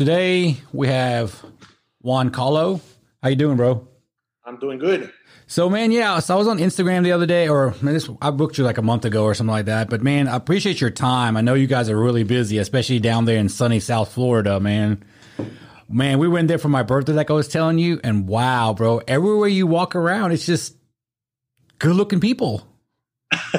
today we have Juan Carlo. How you doing, bro? I'm doing good. So, man, yeah. So I was on Instagram the other day, or man, this, I booked you like a month ago or something like that. But man, I appreciate your time. I know you guys are really busy, especially down there in sunny South Florida, man. Man, we went there for my birthday, like I was telling you, and wow, bro, everywhere you walk around, it's just good-looking people.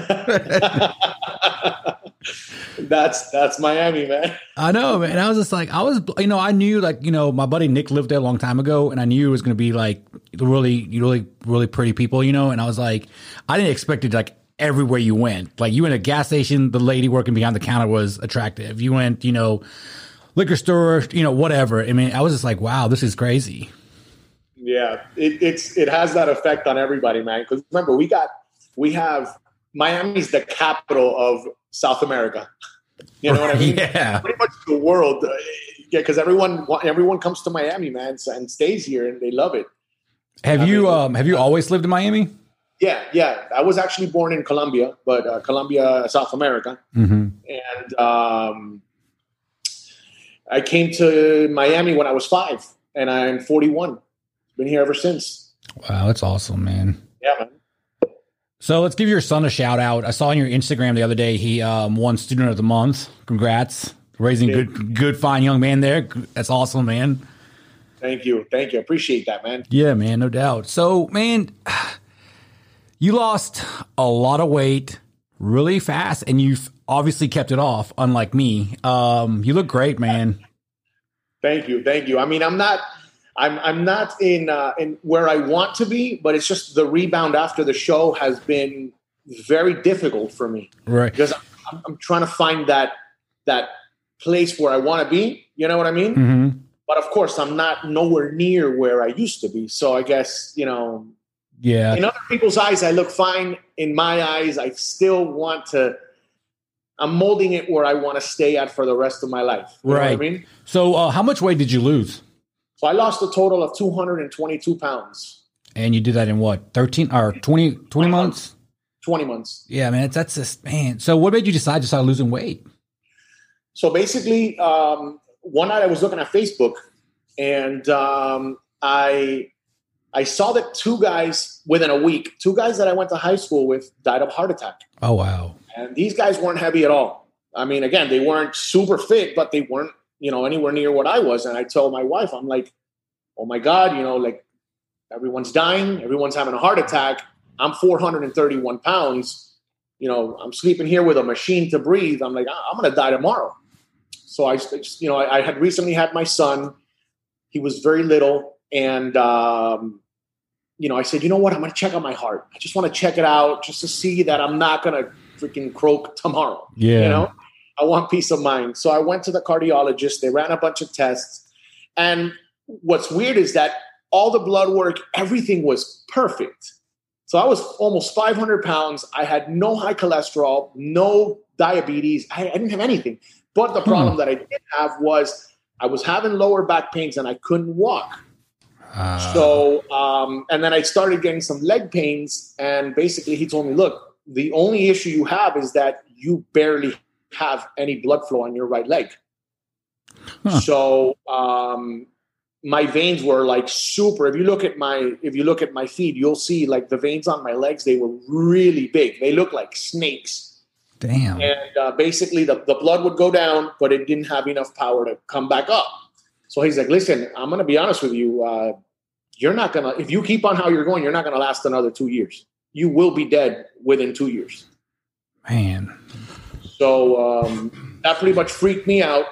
that's that's Miami, man. I know, man. I was just like, I was, you know, I knew like, you know, my buddy Nick lived there a long time ago, and I knew it was going to be like really, really, really pretty people, you know. And I was like, I didn't expect it like everywhere you went. Like you went to a gas station, the lady working behind the counter was attractive. You went, you know, liquor store, you know, whatever. I mean, I was just like, wow, this is crazy. Yeah, it, it's it has that effect on everybody, man. Because remember, we got we have Miami's the capital of South America. You know what I mean? Yeah. Pretty much the world. Uh, yeah, because everyone everyone comes to Miami, man, and stays here, and they love it. Have I you mean, um have you always lived in Miami? Yeah, yeah. I was actually born in Colombia, but uh, Colombia, South America, Mm-hmm. and um, I came to Miami when I was five, and I'm 41. Been here ever since. Wow, that's awesome, man. Yeah, man. So let's give your son a shout out. I saw on your Instagram the other day he um, won Student of the Month. Congrats, raising good, good, fine young man there. That's awesome, man. Thank you, thank you. Appreciate that, man. Yeah, man, no doubt. So, man, you lost a lot of weight really fast, and you've obviously kept it off. Unlike me, um, you look great, man. Thank you, thank you. I mean, I'm not, I'm, I'm not in, uh, in where I want to be, but it's just the rebound after the show has been very difficult for me Right. because I'm, I'm trying to find that, that place where I want to be. You know what I mean? hmm But of course, I'm not nowhere near where I used to be. So I guess you know, Yeah. in other people's eyes, I look fine. In my eyes, I still want to. I'm molding it where I want to stay at for the rest of my life. You know what I Right. mean? So, uh, how much weight did you lose? So I lost a total of 222 pounds, And you did that in what, 13 or 20, 20 months? 20 months. Yeah, man, that's, that's just, man. So, what made you decide to start losing weight? So basically, um, one night I was looking at Facebook, and um, I I saw that two guys within a week, two guys that I went to high school with, died of heart attack, Oh, wow. and these guys weren't heavy at all. I mean, again, they weren't super fit, but they weren't you know anywhere near what I was. And I told my wife, I'm like, oh my god, you know, like everyone's dying, everyone's having a heart attack. I'm 431 pounds. You know, I'm sleeping here with a machine to breathe. I'm like, I'm going to die tomorrow. So I, just, you know, I, I had recently had my son. He was very little, and um, you know, I said, you know what? I'm going to check out my heart. I just want to check it out just to see that I'm not going to freaking croak tomorrow. Yeah. You know, I want peace of mind. So I went to the cardiologist. They ran a bunch of tests, and what's weird is that all the blood work, everything was perfect. So I was almost 500 pounds. I had no high cholesterol, no diabetes. I, I didn't have anything. But the problem that I did have was I was having lower back pains and I couldn't walk. Uh, So, um, and then I started getting some leg pains. And basically, he told me, look, the only issue you have is that you barely have any blood flow on your right leg. Huh. So, um, my veins were like super. If you look at my if you look at my feet, you'll see like the veins on my legs. They were really big. They look like snakes. damn. And uh, basically, the, the blood would go down, but it didn't have enough power to come back up. So he's like, "Listen, I'm going to be honest with you. Uh, you're not going to if you keep on how you're going, you're not going to last another two years. You will be dead within two years." Man. So um, that pretty much freaked me out.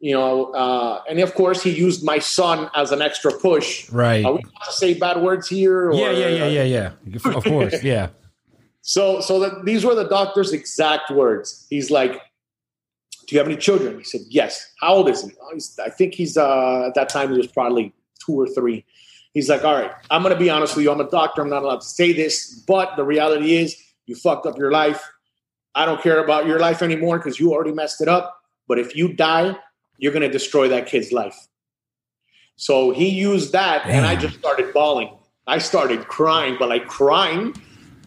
You know, uh, and of course, he used my son as an extra push. Right. Are we allowed to say bad words here? Or, Yeah, yeah, yeah, yeah, yeah. Of course, yeah. So, so that these were the doctor's exact words. He's like, "Do you have any children?" He said, "Yes." How old is he? "Oh, he's, I think he's uh, at that time he was probably two or three. He's like, "All right, I'm going to be honest with you. I'm a doctor. I'm not allowed to say this, but the reality is, you fucked up your life. I don't care about your life anymore because you already messed it up. But if you die, you're going to destroy that kid's life." So he used that, and I just started bawling. I started crying, but like crying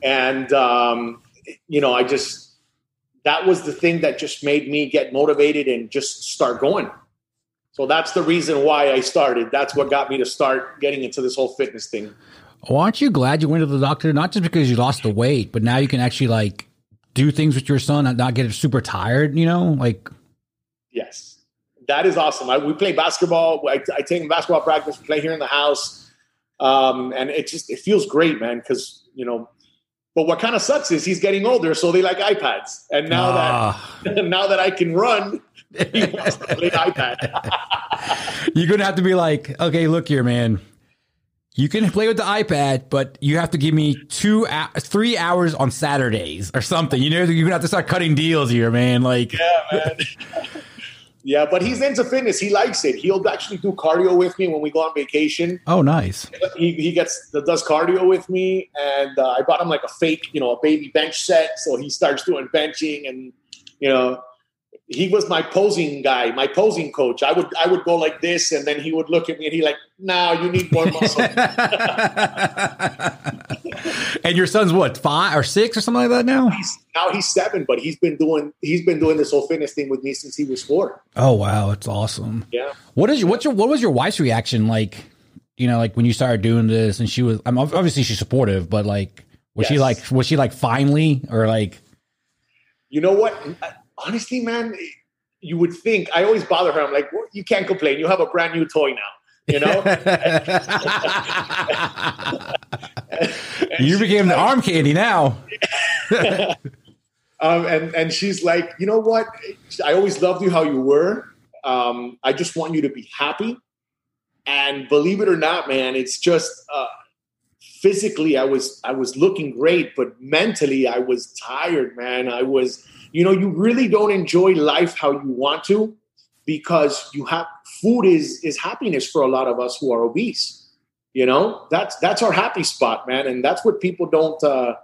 and um, you know i just that was the thing that just made me get motivated and just start going So that's the reason why I started. That's what got me to start getting into this whole fitness thing. Well, aren't you glad you went to the doctor? Not just because you lost the weight, but now you can actually like do things with your son and not get super tired. You know, like yes, that is awesome. I, we play basketball. I, I take him basketball practice. We play here in the house, um, and it just it feels great, man. Because you know, but what kind of sucks is he's getting older, so they like iPads, and now Ah. that now that I can run, he wants to play iPad. you're gonna have to be like, okay, look here, man. You can play with the iPad, but you have to give me two, three hours on Saturdays or something. You know, you're gonna have to start cutting deals here, man. Like, yeah, man. yeah, but he's into fitness. He likes it. He'll actually do cardio with me when we go on vacation. oh, nice. He, he gets does cardio with me, and uh, I bought him like a fake, you know, a baby bench set. So he starts doing benching, and you know, he was my posing guy, my posing coach. I would I would go like this, and then he would look at me, and he like, "No, you need more muscle." and your son's what, five or six or something like that now? he's, now he's seven, but he's been doing he's been doing this whole fitness thing with me since he was four. Oh wow, it's awesome. Yeah. What is your what's your what was your wife's reaction like? You know, like when you started doing this, and she was. I'm obviously she's supportive, but like, was she like was she like finally or like? You know what? Honestly, man, you would think I always bother her. I'm like, well, you can't complain. You have a brand new toy now. You know, you became the arm candy now. um, and and she's like, you know what? I always loved you how you were. Um, I just want you to be happy. And believe it or not, man, it's just uh, physically I was I was looking great, but mentally I was tired, man. I was, you know, you really don't enjoy life how you want to because you have food is is happiness for a lot of us who are obese. You know, that's that's our happy spot, man, and that's what people don't. Uh,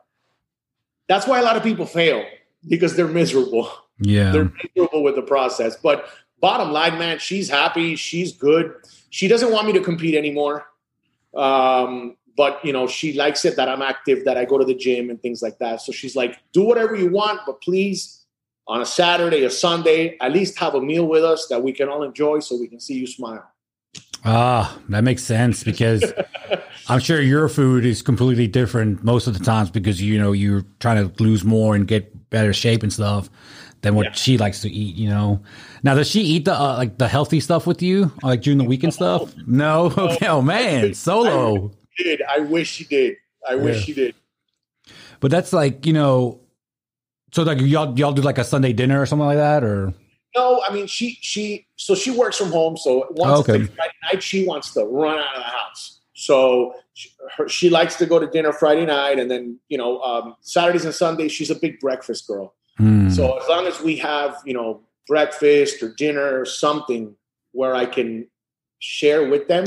that's why a lot of people fail because they're miserable. Yeah. They're miserable with the process. But bottom line, man, she's happy. She's good. She doesn't want me to compete anymore. Um, but you know, she likes it that I'm active, that I go to the gym and things like that. So she's like, do whatever you want, but please, on a Saturday or Sunday, at least have a meal with us that we can all enjoy so we can see you smile. Ah, that makes sense because I'm sure your food is completely different most of the times because you know you're trying to lose more and get better shape and stuff than what Yeah. she likes to eat. You know. Now, does she eat the uh, like the healthy stuff with you, like during the weekend stuff? No. Okay. Oh man, solo. Did I wish she did. I wish Yeah. she did. But that's like you know. So like y'all y'all do like a Sunday dinner or something like that, or No, I mean she she so she works from home. So once Okay. it's Friday night, she wants to run out of the house. So she, her, she likes to go to dinner Friday night, and then you know um, Saturdays and Sundays she's a big breakfast girl. Hmm. So as long as we have you know breakfast or dinner or something where I can share with them,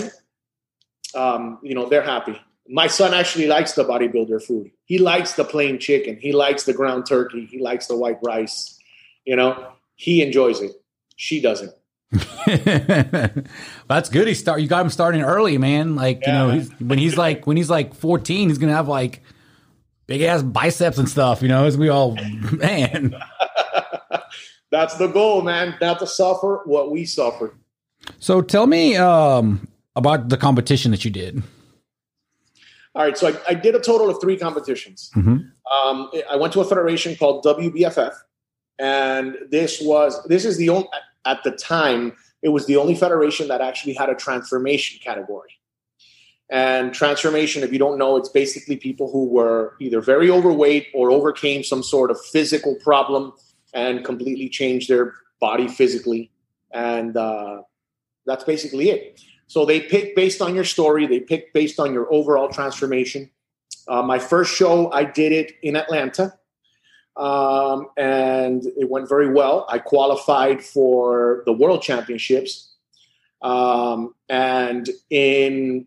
um, you know they're happy. My son actually likes the bodybuilder food. He likes the plain chicken. He likes the ground turkey. He likes the white rice. You know, he enjoys it. She doesn't. That's good. He start. You got him starting early, man. Like you know, he's, when he's like when he's like fourteen, he's gonna have like big ass biceps and stuff. You know, as we all man. That's the goal, man. Not to suffer what we suffered. So tell me um, about the competition that you did. All right, so I, I did a total of three competitions. Mhm. Um, I went to a federation called WBFF, and this was this is the only at the time it was the only federation that actually had a transformation category. And transformation, if you don't know, it's basically people who were either very overweight or overcame some sort of physical problem and completely changed their body physically, and uh, that's basically it. So they pick based on your story, they pick based on your overall transformation. Uh, my first show, I did it in Atlanta, um, and it went very well. I qualified for the World Championships, um, and in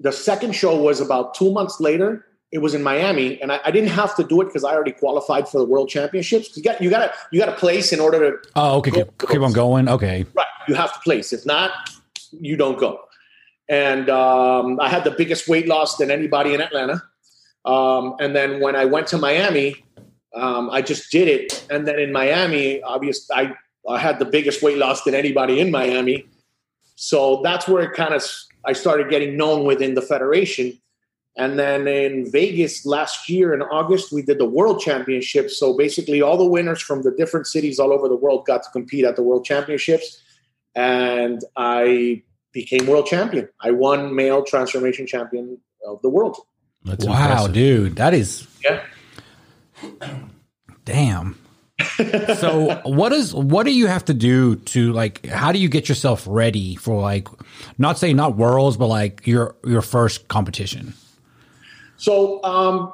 the second show was about two months later. It was in Miami, and I, I didn't have to do it because I already qualified for the World Championships. You got you got to you got to place in order to Oh, okay. Keep, keep on going. Okay. Right. You have to place. If not, you don't go. And um, I had the biggest weight loss than anybody in Atlanta. Um, and then when I went to Miami, um, I just did it. And then in Miami, obviously, I I had the biggest weight loss than anybody in Miami. So that's where it kind of I started getting known within the federation. And then in Vegas last year in August, we did the World Championship. So basically, all the winners from the different cities all over the world got to compete at the World Championships. And I became world champion. I won male transformation champion of the world. That's wow, impressive. dude. That is. Yeah. Damn. so what is what do you have to do to like how do you get yourself ready for like not saying not worlds but like your your first competition so um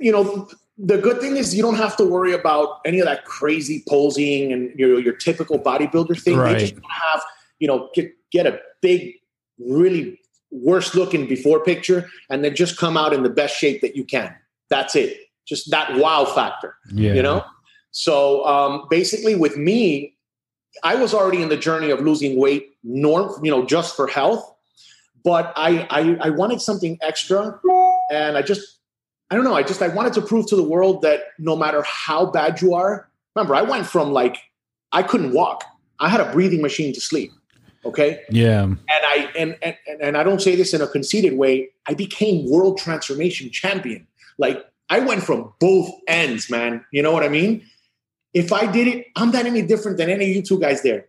you know the good thing is you don't have to worry about any of that crazy posing and your your typical bodybuilder thing right. you just have you know get get a big really worst looking before picture and then just come out in the best shape that you can that's it just that wow factor yeah. you know so um, basically, with me, I was already in the journey of losing weight, norm, you know, just for health. But I, I, I wanted something extra, and I just, I don't know, I just, I wanted to prove to the world that no matter how bad you are, remember, I went from like, I couldn't walk. I had a breathing machine to sleep. Okay. Yeah. And I and, and and I don't say this in a conceited way. I became world transformation champion. Like I went from both ends, man. You know what I mean? If I did it, I'm not any different than any of you two guys there.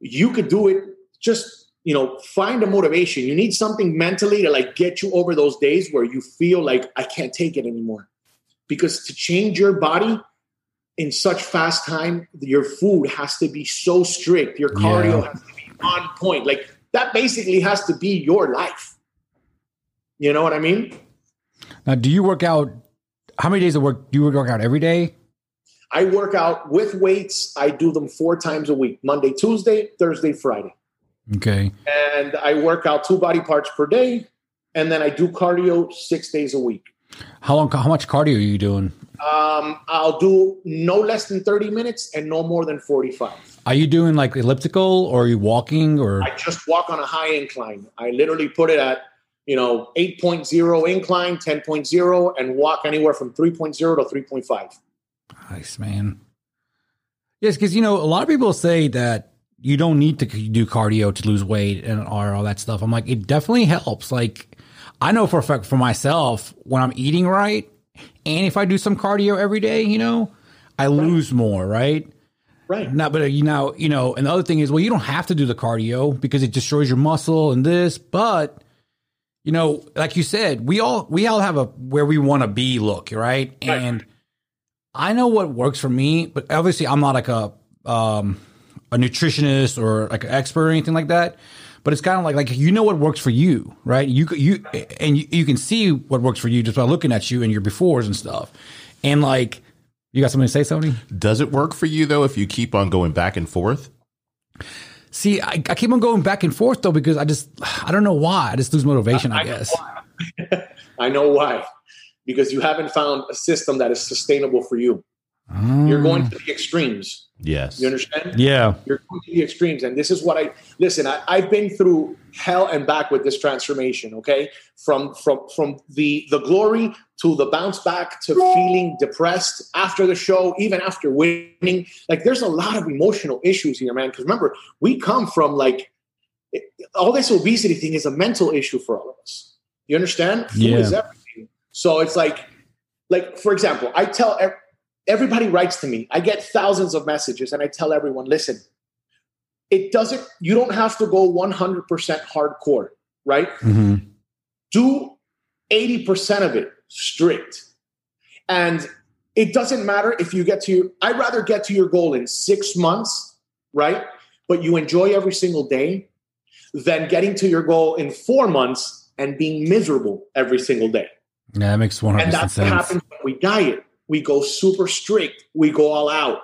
You could do it. Just you know, find a motivation. You need something mentally to like get you over those days where you feel like I can't take it anymore. Because to change your body in such fast time, your food has to be so strict. Your cardio yeah. has to be on point. Like that basically has to be your life. You know what I mean? Now, do you work out? How many days of work do you work out every day? I work out with weights. I do them four times a week Monday, Tuesday, Thursday, Friday. Okay. And I work out two body parts per day. And then I do cardio six days a week. How long, how much cardio are you doing? Um, I'll do no less than 30 minutes and no more than 45. Are you doing like elliptical or are you walking or? I just walk on a high incline. I literally put it at, you know, 8.0 incline, 10.0, and walk anywhere from 3.0 to 3.5. Nice, man. Yes, because you know a lot of people say that you don't need to do cardio to lose weight and or all that stuff. I'm like, it definitely helps. Like, I know for a fact for myself when I'm eating right, and if I do some cardio every day, you know, I right. lose more, right? Right. Not, but you know, you know, and the other thing is, well, you don't have to do the cardio because it destroys your muscle and this, but you know, like you said, we all we all have a where we want to be look, right? right. And I know what works for me, but obviously I'm not like a um, a nutritionist or like an expert or anything like that. But it's kind of like like you know what works for you, right? You you and you, you can see what works for you just by looking at you and your befores and stuff. And like, you got something to say, Sony? Does it work for you though if you keep on going back and forth? See, I, I keep on going back and forth though because I just I don't know why I just lose motivation. I, I guess. Know I know why because you haven't found a system that is sustainable for you. Mm. You're going to the extremes. Yes. You understand? Yeah. You're going to the extremes. And this is what I listen, I, I've been through hell and back with this transformation. Okay. From from from the the glory to the bounce back to feeling depressed after the show, even after winning. Like there's a lot of emotional issues here, man. Because remember, we come from like all this obesity thing is a mental issue for all of us. You understand? Food yeah. So it's like, like for example, I tell everybody writes to me. I get thousands of messages, and I tell everyone, listen, it doesn't. You don't have to go 100% hardcore, right? Mm-hmm. Do 80% of it strict, and it doesn't matter if you get to. Your, I'd rather get to your goal in six months, right? But you enjoy every single day than getting to your goal in four months and being miserable every single day. Yeah, that makes one hundred sense. And that's what happens when we diet. We go super strict. We go all out.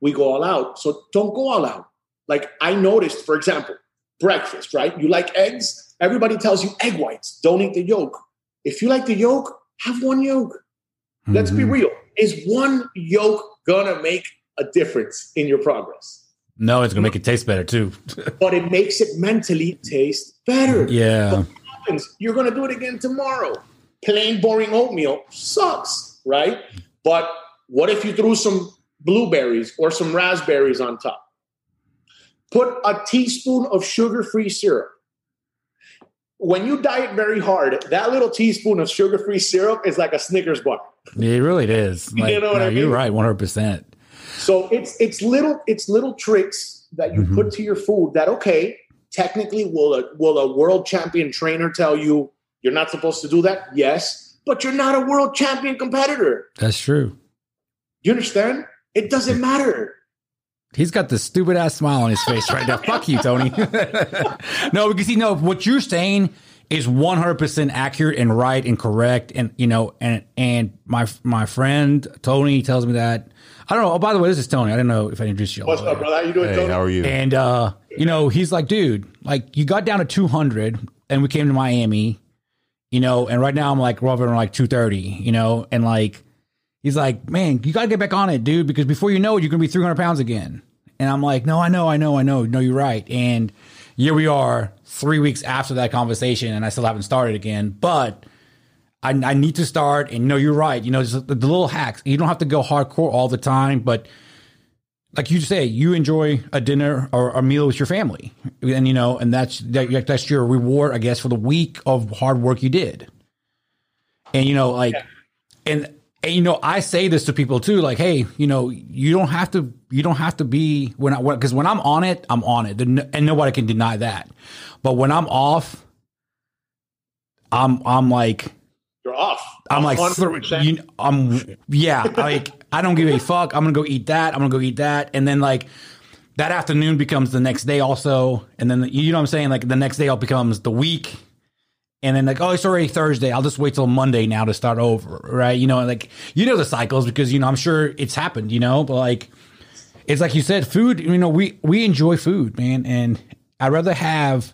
We go all out. So don't go all out. Like I noticed, for example, breakfast, right? You like eggs? Everybody tells you egg whites. Don't eat the yolk. If you like the yolk, have one yolk. Mm-hmm. Let's be mm-hmm. real. Is one yolk gonna make a difference in your progress? No, it's gonna make it taste better too. but it makes it mentally taste better. Yeah. You're gonna do it again tomorrow plain boring oatmeal sucks, right? But what if you threw some blueberries or some raspberries on top? put a teaspoon of sugar-free syrup. When you diet very hard, that little teaspoon of sugar-free syrup is like a Snickers bar. It really is. Like, You know what no, I mean? You're right, one hundred percent. So it's it's little it's little tricks that you Mhm. put to your food that okay, technically will a will a world champion trainer tell you you're not supposed to do that? Yes, but you're not a world champion competitor. That's true. You understand? It doesn't matter. He's got the stupid ass smile on his face right now. Fuck you, Tony. no, because you know what you're saying is 100% accurate and right and correct and you know and and my my friend Tony tells me that I don't know. Oh, by the way, this is Tony. I don't know if I introduced you. What's up, brother? How you doing, Hey, Tony? how are you? And uh, you know, he's like, dude, like you got down to 200 and we came to Miami, you know, and right now I'm like around like 230, you know, and like he's like, man, you gotta get back on it, dude, because before you know it, you're gonna be 300 pounds again. And I'm like, no, I know, I know, I know, no, you're right. And here we are, three weeks after that conversation, and I still haven't started again, but. I, I need to start, and no, you're right. You know, the, the little hacks. You don't have to go hardcore all the time, but like you say, you enjoy a dinner or a meal with your family, and you know, and that's that, that's your reward, I guess, for the week of hard work you did. And you know, like, and and you know, I say this to people too, like, hey, you know, you don't have to, you don't have to be when I because when I'm on it, I'm on it, and nobody can deny that. But when I'm off, I'm I'm like. You're off. I'm like, 100%. you, I'm, yeah, like, I don't give a fuck. I'm gonna go eat that. I'm gonna go eat that, and then like that afternoon becomes the next day also, and then you know what I'm saying. Like the next day all becomes the week, and then like, oh, it's already Thursday. I'll just wait till Monday now to start over, right? You know, like you know the cycles because you know I'm sure it's happened, you know, but like it's like you said, food. You know, we we enjoy food, man, and I'd rather have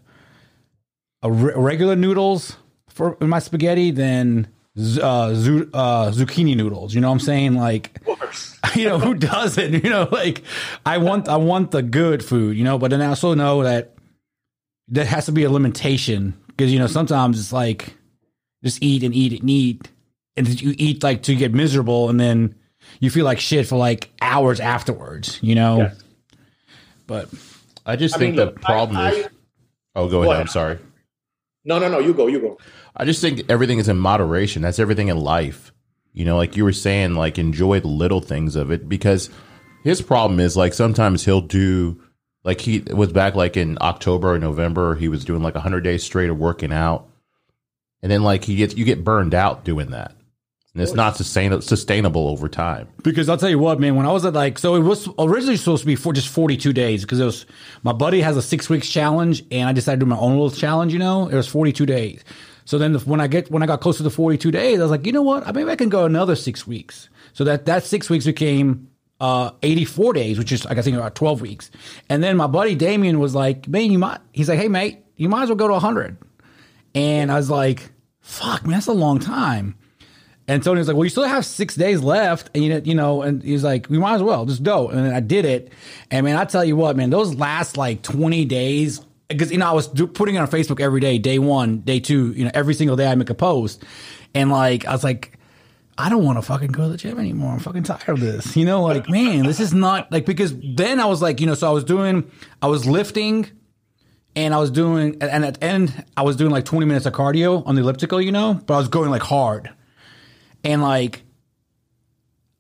a re- regular noodles for my spaghetti than uh, zu- uh, zucchini noodles. You know what I'm saying? Like, you know, who doesn't? You know, like I want I want the good food. You know, but then I also know that there has to be a limitation because you know sometimes it's like just eat and eat and eat, and you eat like to get miserable, and then you feel like shit for like hours afterwards. You know, but I just I think mean, the look, problem I- is. I- oh, go Go ahead. ahead. I'm sorry. No, no, no. You go. You go. I just think everything is in moderation. That's everything in life. You know, like you were saying, like enjoy the little things of it because his problem is like sometimes he'll do like he was back like in October or November, he was doing like 100 days straight of working out. And then like he gets you get burned out doing that. And it's not sustain- sustainable over time. Because I'll tell you what, man, when I was at like, so it was originally supposed to be for just 42 days because it was, my buddy has a six weeks challenge and I decided to do my own little challenge, you know, it was 42 days. So then the, when I get, when I got close to the 42 days, I was like, you know what, maybe I can go another six weeks. So that, that six weeks became, uh, 84 days, which is, like, I think about 12 weeks. And then my buddy Damien was like, man, you might, he's like, hey mate, you might as well go to 100. And I was like, fuck, man, that's a long time. And Tony was like, "Well, you still have six days left, and you know, you know." And he's like, "We might as well just go." And I did it, and man, I tell you what, man, those last like twenty days, because you know I was do, putting it on Facebook every day, day one, day two, you know, every single day I make a post, and like I was like, I don't want to fucking go to the gym anymore. I'm fucking tired of this, you know, like man, this is not like because then I was like, you know, so I was doing, I was lifting. And I was doing, and at the end, I was doing like 20 minutes of cardio on the elliptical, you know, but I was going like hard and like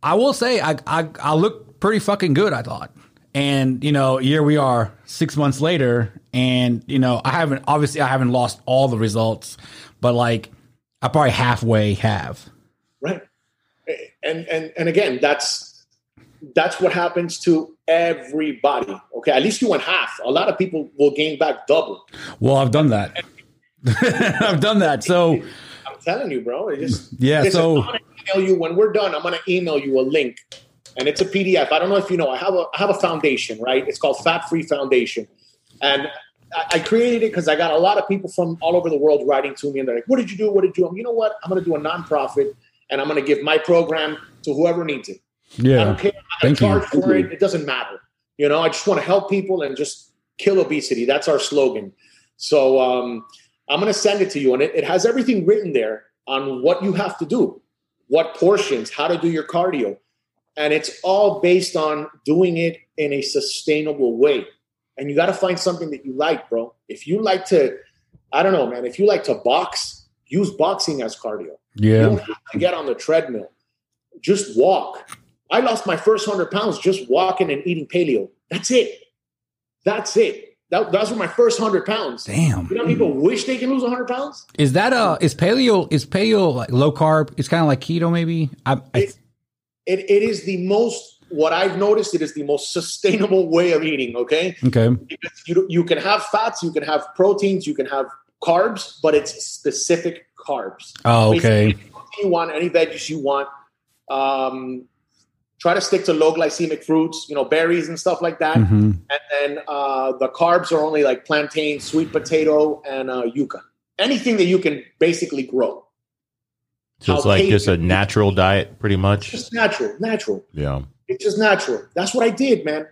I will say I I I look pretty fucking good. I thought, and you know, here we are six months later, and you know, I haven't obviously I haven't lost all the results, but like I probably halfway have. Right. And and and again, that's that's what happens to everybody. Okay. At least you went half. A lot of people will gain back double. Well, I've done that. I've done that. So I'm telling you, bro. Just Yeah, so- I'm gonna email you when we're done. I'm gonna email you a link, and it's a PDF. I don't know if you know. I have a I have a foundation, right? It's called Fat Free Foundation, and I, I created it because I got a lot of people from all over the world writing to me, and they're like, "What did you do? What did you do?" I'm, you know what? I'm gonna do a nonprofit, and I'm gonna give my program to whoever needs it. Yeah, I don't care. I Thank you. for it. It doesn't matter. You know, I just want to help people and just kill obesity. That's our slogan. So um, I'm going to send it to you, and it, it has everything written there on what you have to do, what portions, how to do your cardio, and it's all based on doing it in a sustainable way. and you got to find something that you like, bro. If you like to, I don't know, man. If you like to box, use boxing as cardio. You Yeah. don't have to get on the treadmill. Just walk. I lost my first hundred pounds just walking and eating paleo. That's it. That's it. That, those were my first hundred pounds. Damn. You know, people wish they can lose hundred pounds. Is that a is paleo is paleo like low carb? It's kind of like keto maybe. I, I It, it, it is the most. What I've noticed, it is the most sustainable way of eating. Okay, okay. because you you can have fats, you can have proteins, you can have carbs, but it's specific carbs. Oh, okay. You want, any veggies you want. Um, try to stick to low glycemic fruits, you know, berries and stuff like that. hmm And then uh, the carbs are only like plantain, sweet potato, and uh, yuca. Anything that you can basically grow. So it's like just a natural diet, pretty much. Just natural, natural. Yeah. It's just natural. That's what I did, man.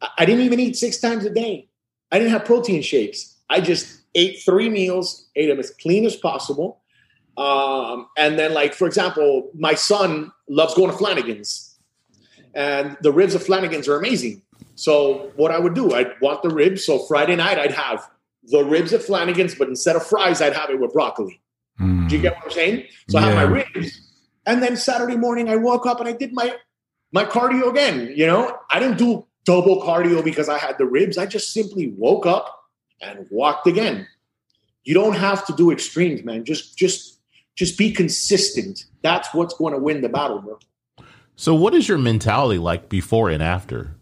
I, I didn't even eat six times a day. I didn't have protein shakes. I just ate three meals, ate them as clean as possible. Um, and then, like, for example, my son loves going to Flanagan's, and the ribs of Flanagan's are amazing. So, what I would do, I'd want the ribs. So, Friday night, I'd have the ribs at Flanagan's, but instead of fries, I'd have it with broccoli. Mm. Do you get what I'm saying? So I have my ribs, and then Saturday morning I woke up and I did my my cardio again. You know, I didn't do double cardio because I had the ribs. I just simply woke up and walked again. You don't have to do extremes, man. Just just just be consistent. That's what's going to win the battle, bro. So what is your mentality like before and after?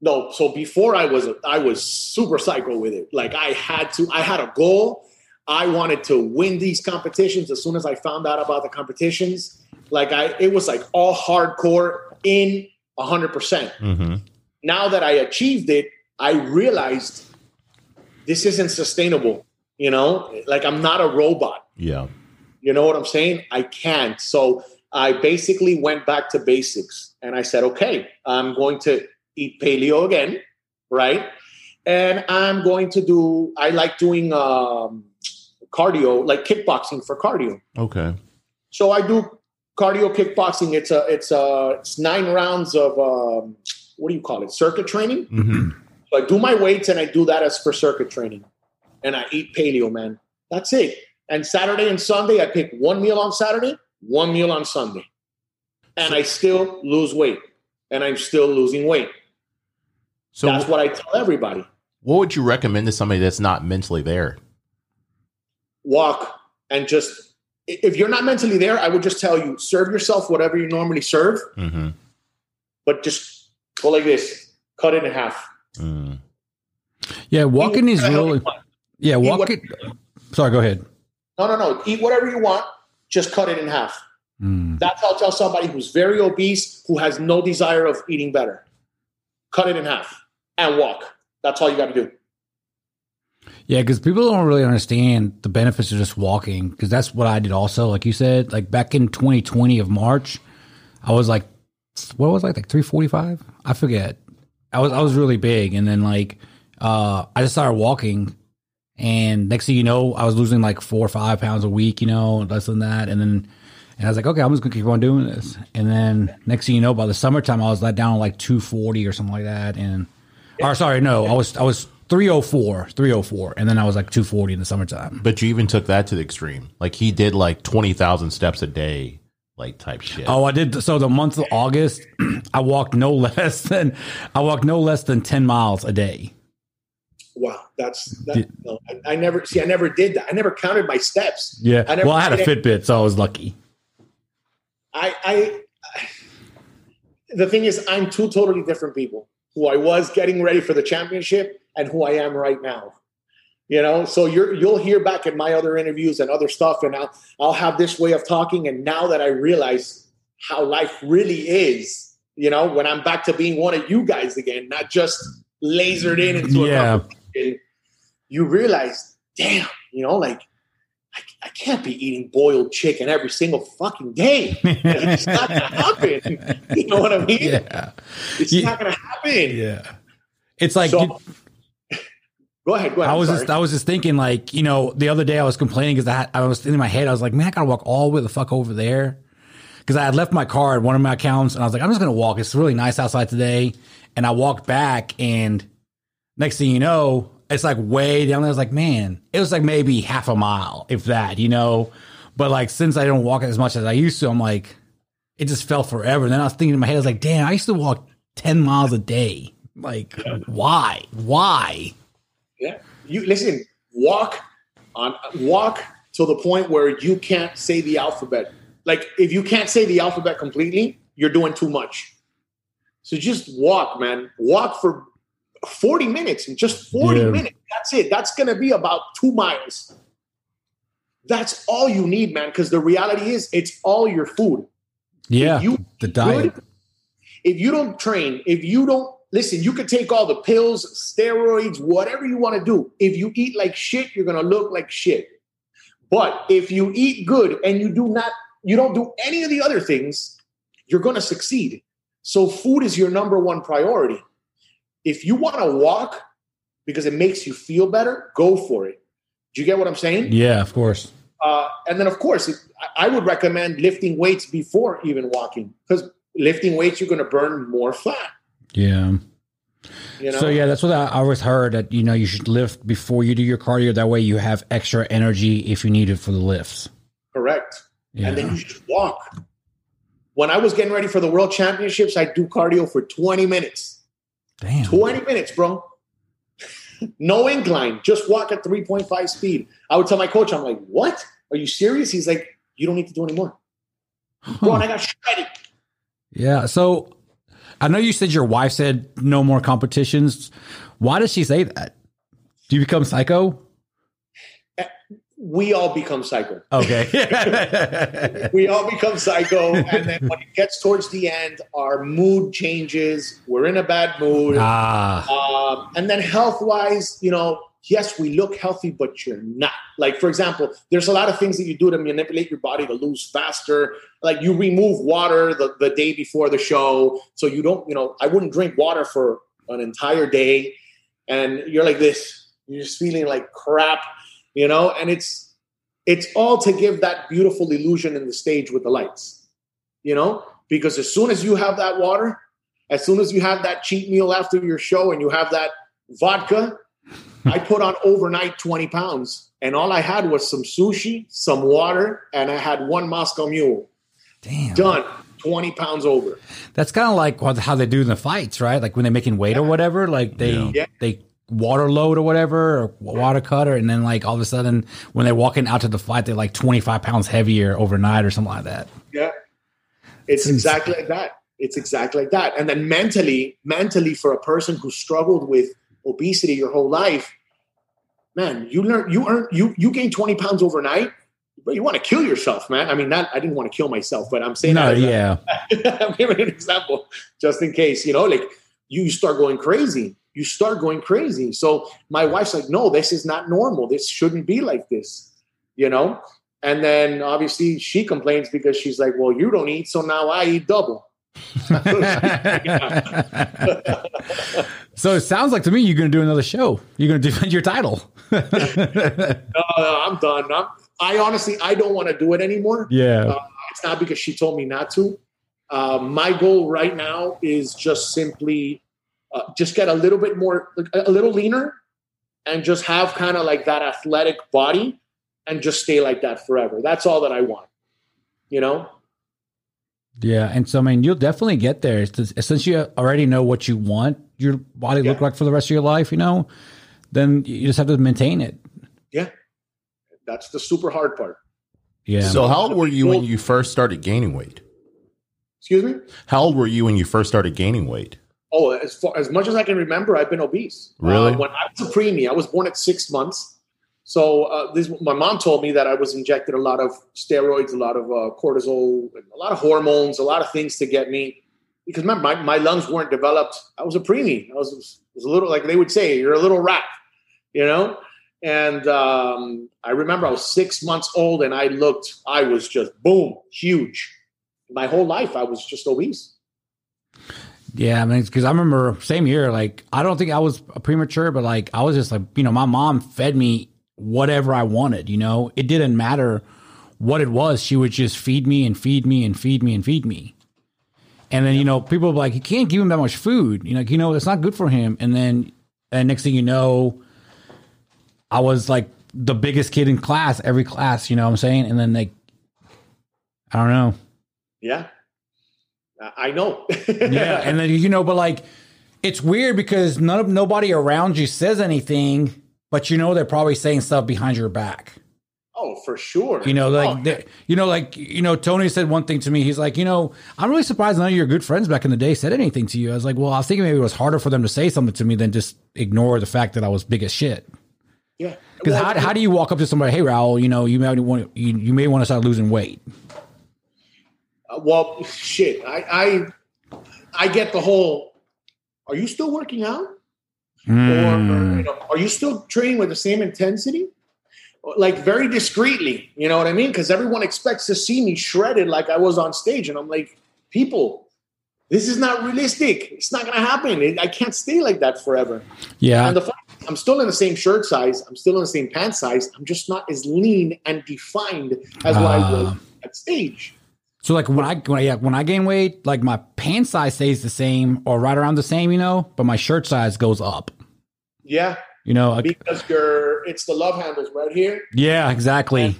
No, so before I was I was super psycho with it. Like I had to, I had a goal. I wanted to win these competitions as soon as I found out about the competitions. Like I, it was like all hardcore in hundred percent. Mm-hmm. Now that I achieved it, I realized this isn't sustainable. You know, like I'm not a robot. Yeah. You know what I'm saying? I can't. So I basically went back to basics and I said, okay, I'm going to eat paleo again, right? And I'm going to do, I like doing um, cardio, like kickboxing for cardio. Okay. So I do cardio kickboxing. It's a, it's a, it's nine rounds of, um, what do you call it? Circuit training. Mm-hmm. So I do my weights and I do that as for circuit training. And I eat paleo, man. That's it. And Saturday and Sunday, I pick one meal on Saturday, one meal on Sunday. And I still lose weight. And I'm still losing weight. So That's what I tell everybody. what would you recommend to somebody that's not mentally there? Walk and just if you're not mentally there, I would just tell you serve yourself whatever you normally serve, Mm-hmm. but just go like this, cut it in half. Mm. Yeah, walking Eat is really yeah. Eat what- Walking. Sorry, go ahead. No, no, no. Eat whatever you want, just cut it in half. Mm. That's how I'll tell somebody who's very obese, who has no desire of eating better. Cut it in half and walk. That's all you got to do. Yeah, because people don't really understand the benefits of just walking. Because that's what I did also. Like you said, like back in 2020 of March, I was like, what was I like 345? I forget. I was I was really big, and then like uh, I just started walking, and next thing you know, I was losing like four or five pounds a week. You know, less than that, and then. And I was like, okay, I'm just gonna keep on doing this. And then next thing you know, by the summertime, I was let down like 240 or something like that. And or sorry, no, I was I was 304, 304, and then I was like 240 in the summertime. But you even took that to the extreme. Like he did like twenty thousand steps a day, like type shit. Oh, I did. So the month of August, I walked no less than I walked no less than 10 miles a day. Wow, that's that, Did- no, I, I never see. I never did that. I never counted my steps. Yeah. I never well, I had a Fitbit, so I was lucky. I, I, the thing is, I'm two totally different people. Who I was getting ready for the championship and who I am right now. You know, so you're you'll hear back in my other interviews and other stuff, and I'll I'll have this way of talking. And now that I realize how life really is, you know, when I'm back to being one of you guys again, not just lasered in into a Yeah. competition, you realize, damn, you know, like I, I can't be eating boiled chicken every single fucking day. It's not gonna happen. You know what I mean? yeah. It's Yeah. not gonna happen. Yeah. It's like So- Go ahead. Go ahead. I was just I was just thinking like you know the other day I was complaining because I I was in my head I was like man I gotta walk all the way the fuck over there because I had left my car at one of my accounts and I was like I'm just gonna walk it's really nice outside today and I walked back and Next thing you know, it's like way down there. I was like, man, it was like maybe half a mile, if that, you know. But like since I don't walk as much as I used to, I'm like, it just felt forever. And then I was thinking in my head, I was like, damn, I used to walk ten miles a day. Like, why? Why? Yeah. You listen, walk on walk to the point where you can't say the alphabet. Like if you can't say the alphabet completely, you're doing too much. So just walk, man. Walk for 40 minutes and just 40 Yeah. minutes. That's it. That's gonna be about two miles. That's all you need, man. Because the reality is it's all your food. Yeah, you the diet. good, if you don't train, if you don't listen, you could take all the pills, steroids, whatever you want to do. If you eat like shit, you're gonna look like shit. But if you eat good and you do not, you don't do any of the other things, you're gonna succeed. So food is your number one priority. If you want to walk because it makes you feel better, go for it. Do you get what I'm saying? Yeah, of course. Uh, and then, of course, it, I I would recommend lifting weights before even walking because lifting weights, you're going to burn more fat. Yeah. You know? So yeah, that's what I always heard that you know you should lift before you do your cardio. That way you have extra energy if you need it for the lifts. Correct. Yeah. And then you just walk. When I was getting ready for the world championships, I do cardio for 20 minutes. Damn. 20 minutes, bro. no incline. Just walk at 3.5 speed. I would tell my coach, I'm like, what? Are you serious? He's like, you don't need to do anymore. Bro, and I got shredded. Yeah. So I know you said your wife said no more competitions. Why does she say that? Do you become psycho? We all become psycho. Okay. we all become psycho. And then when it gets towards the end, our mood changes. We're in a bad mood. ah. Um, and then health wise, you know, yes, we look healthy, but you're not. Like, for example, there's a lot of things that you do to manipulate your body to lose faster. Like, you remove water the, the day before the show. So you don't, you know, I wouldn't drink water for an entire day. And you're like this, you're just feeling like crap, you know, and it's, it's all to give that beautiful illusion in the stage with the lights, you know, because as soon as you have that water, as soon as you have that cheat meal after your show and you have that vodka, I put on overnight 20 pounds. And all I had was some sushi, some water, and I had one Moscow mule. Damn. Done. 20 pounds over. That's kind of like how they do in the fights, right? Like when they're making weight or whatever, like they Yeah. Yeah. they water load or whatever, or water cutter, and then like all of a sudden when they're walking out to the fight, they're like twenty five pounds heavier overnight or something like that. Yeah. It's exactly like that. It's exactly like that. And then mentally, mentally for a person who struggled with obesity your whole life, man, you learn you earn you you gain 20 pounds overnight. But you want to kill yourself, man. I mean, not I didn't want to kill myself, but I'm saying No, yeah, I'm giving an example just in case, you know, like you start going crazy. You start going crazy. So my wife's like, no, this is not normal. This shouldn't be like this, you know? And then obviously she complains because she's like, well, you don't eat. So now I eat double. so it sounds like to me you're going to do another show. You're going to defend your title. No, no, I'm done. I'm, I honestly, I don't want to do it anymore. yeah. Uh, it's not because she told me not to. Uh, my goal right now is just simply uh, just get a little bit more, a little leaner, and just have kind of like that athletic body, and just stay like that forever. That's all that I want. You know? Yeah, and so I mean, you'll definitely get there just- since you already know what you want your body to look like for the rest of your life. You know, then you just have to maintain it. Yeah. That's the super hard part. Yeah. So how old were you when you first started gaining weight? Excuse me. How old were you when you first started gaining weight? Oh, as far as much as I can remember, I've been obese. Really? Uh, when I was a preemie, I was born at six months. So uh, this, my mom told me that I was injected a lot of steroids, a lot of uh, cortisol, a lot of hormones, a lot of things to get me. Because remember, my, my lungs weren't developed. I was a preemie. I was, was a little like they would say, you're a little rat, you know. And um, I remember I was six months old, and I looked. I was just boom, huge. My whole life, I was just obese. Yeah, I mean, because I remember same year, like I don't think I was premature, but like I was just like, you know, my mom fed me whatever I wanted. You know, it didn't matter what it was; she would just feed me and feed me and feed me and feed me. And then you know, people were like, you can't give him that much food. You know, you know, it's not good for him. And then and next thing you know, I was like the biggest kid in class, every class. You know what I'm saying? And then like, I don't know. Yeah, I know. yeah, and then you know, but like, it's weird because none of nobody around you says anything, but you know they're probably saying stuff behind your back. Oh, for sure. You know, like oh. you know, like you know, Tony said one thing to me. He's like, you know, I'm really surprised none of your good friends back in the day said anything to you. I was like, well, I was thinking maybe it was harder for them to say something to me than just ignore the fact that I was big as shit. Yeah. Because Well, how, how do you walk up to somebody, hey Raul, you know, you may want you, you may want to start losing weight. Uh, well, shit. I, I I get the whole. Are you still working out, or Mm. you know, are you still training with the same intensity? Like very discreetly, you know what I mean? Because everyone expects to see me shredded like I was on stage, and I'm like, people, this is not realistic. It's not gonna happen. It, I can't stay like that forever. Yeah, And the fact I'm still in the same shirt size. I'm still in the same pant size. I'm just not as lean and defined as what I was Ah. at stage. So like when I when I yeah, when I gain weight, like my pant size stays the same or right around the same, you know, but my shirt size goes up. Yeah, You know, because you're it's the love handles right here, yeah, exactly.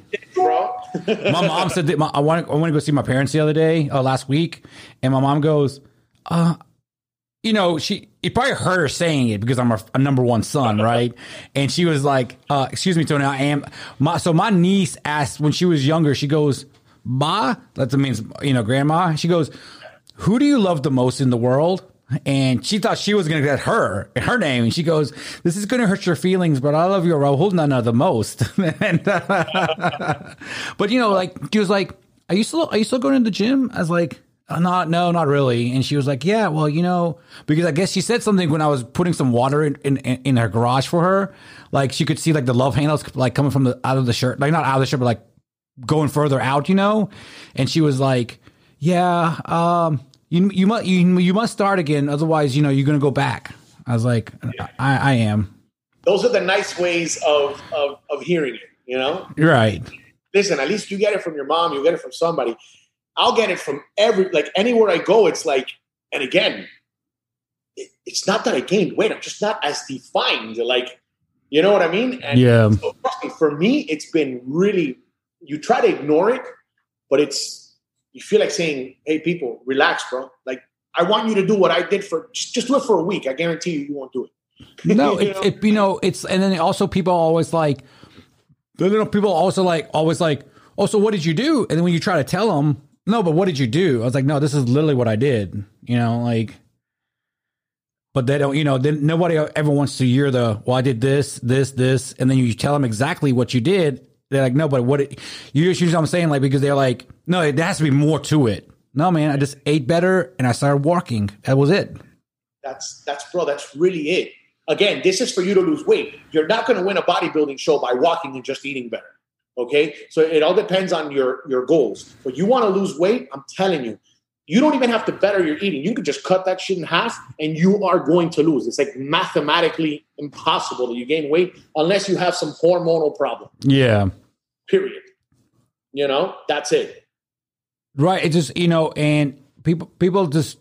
my mom said that my, I want I want to go see my parents the other day, uh, last week, and my mom goes, uh, you know, she you probably heard her saying it because I'm a, a number one son, right? And she was like, uh, "Excuse me, Tony, I am." My so my niece asked when she was younger, she goes, "Ma," that means you know, grandma. She goes, "Who do you love the most in the world?" And she thought she was going to get her her name, and she goes, "This is going to hurt your feelings, but I love you, Raul Nana, the most." and, but you know, like she was like, "Are you still are you still going to the gym?" I was like, uh, "Not, no, not really." And she was like, "Yeah, well, you know, because I guess she said something when I was putting some water in in, in her garage for her, like she could see like the love handles like coming from the out of the shirt, like not out of the shirt, but like going further out, you know." And she was like, "Yeah, um, you you must you, you must start again, otherwise, you know, you're gonna go back." I was like, "I, I am." Those are the nice ways of, of of hearing it. You know, You're right. listen. At least you get it from your mom. You get it from somebody. I'll get it from every like anywhere I go. It's like, and again, it, it's not that I gained weight. I'm just not as defined. Like, you know what I mean? And Yeah. So me, for me, it's been really. You try to ignore it, but it's you feel like saying, "Hey, people, relax, bro. Like, I want you to do what I did for just, just do it for a week. I guarantee you, you won't do it." No, You it, know? it you know it's and then also people always like, then you know people also like always like, oh, so what did you do? And then when you try to tell them, no, but what did you do? I was like, no, this is literally what I did. You know, like, but they don't. You know, then nobody ever wants to hear the well, I did this, this, this, and then you tell them exactly what you did. They're like, no, but what it, you just use what I'm saying, like because they're like, no, there has to be more to it. No, man, I just ate better and I started walking. That was it. That's that's bro. That's really it. Again, this is for you to lose weight. You're not going to win a bodybuilding show by walking and just eating better. Okay, so it all depends on your your goals. But you want to lose weight, I'm telling you, you don't even have to better your eating. You could just cut that shit in half, and you are going to lose. It's like mathematically impossible that you gain weight unless you have some hormonal problem. Yeah. Period. You know, that's it. Right. It just you know, and people people just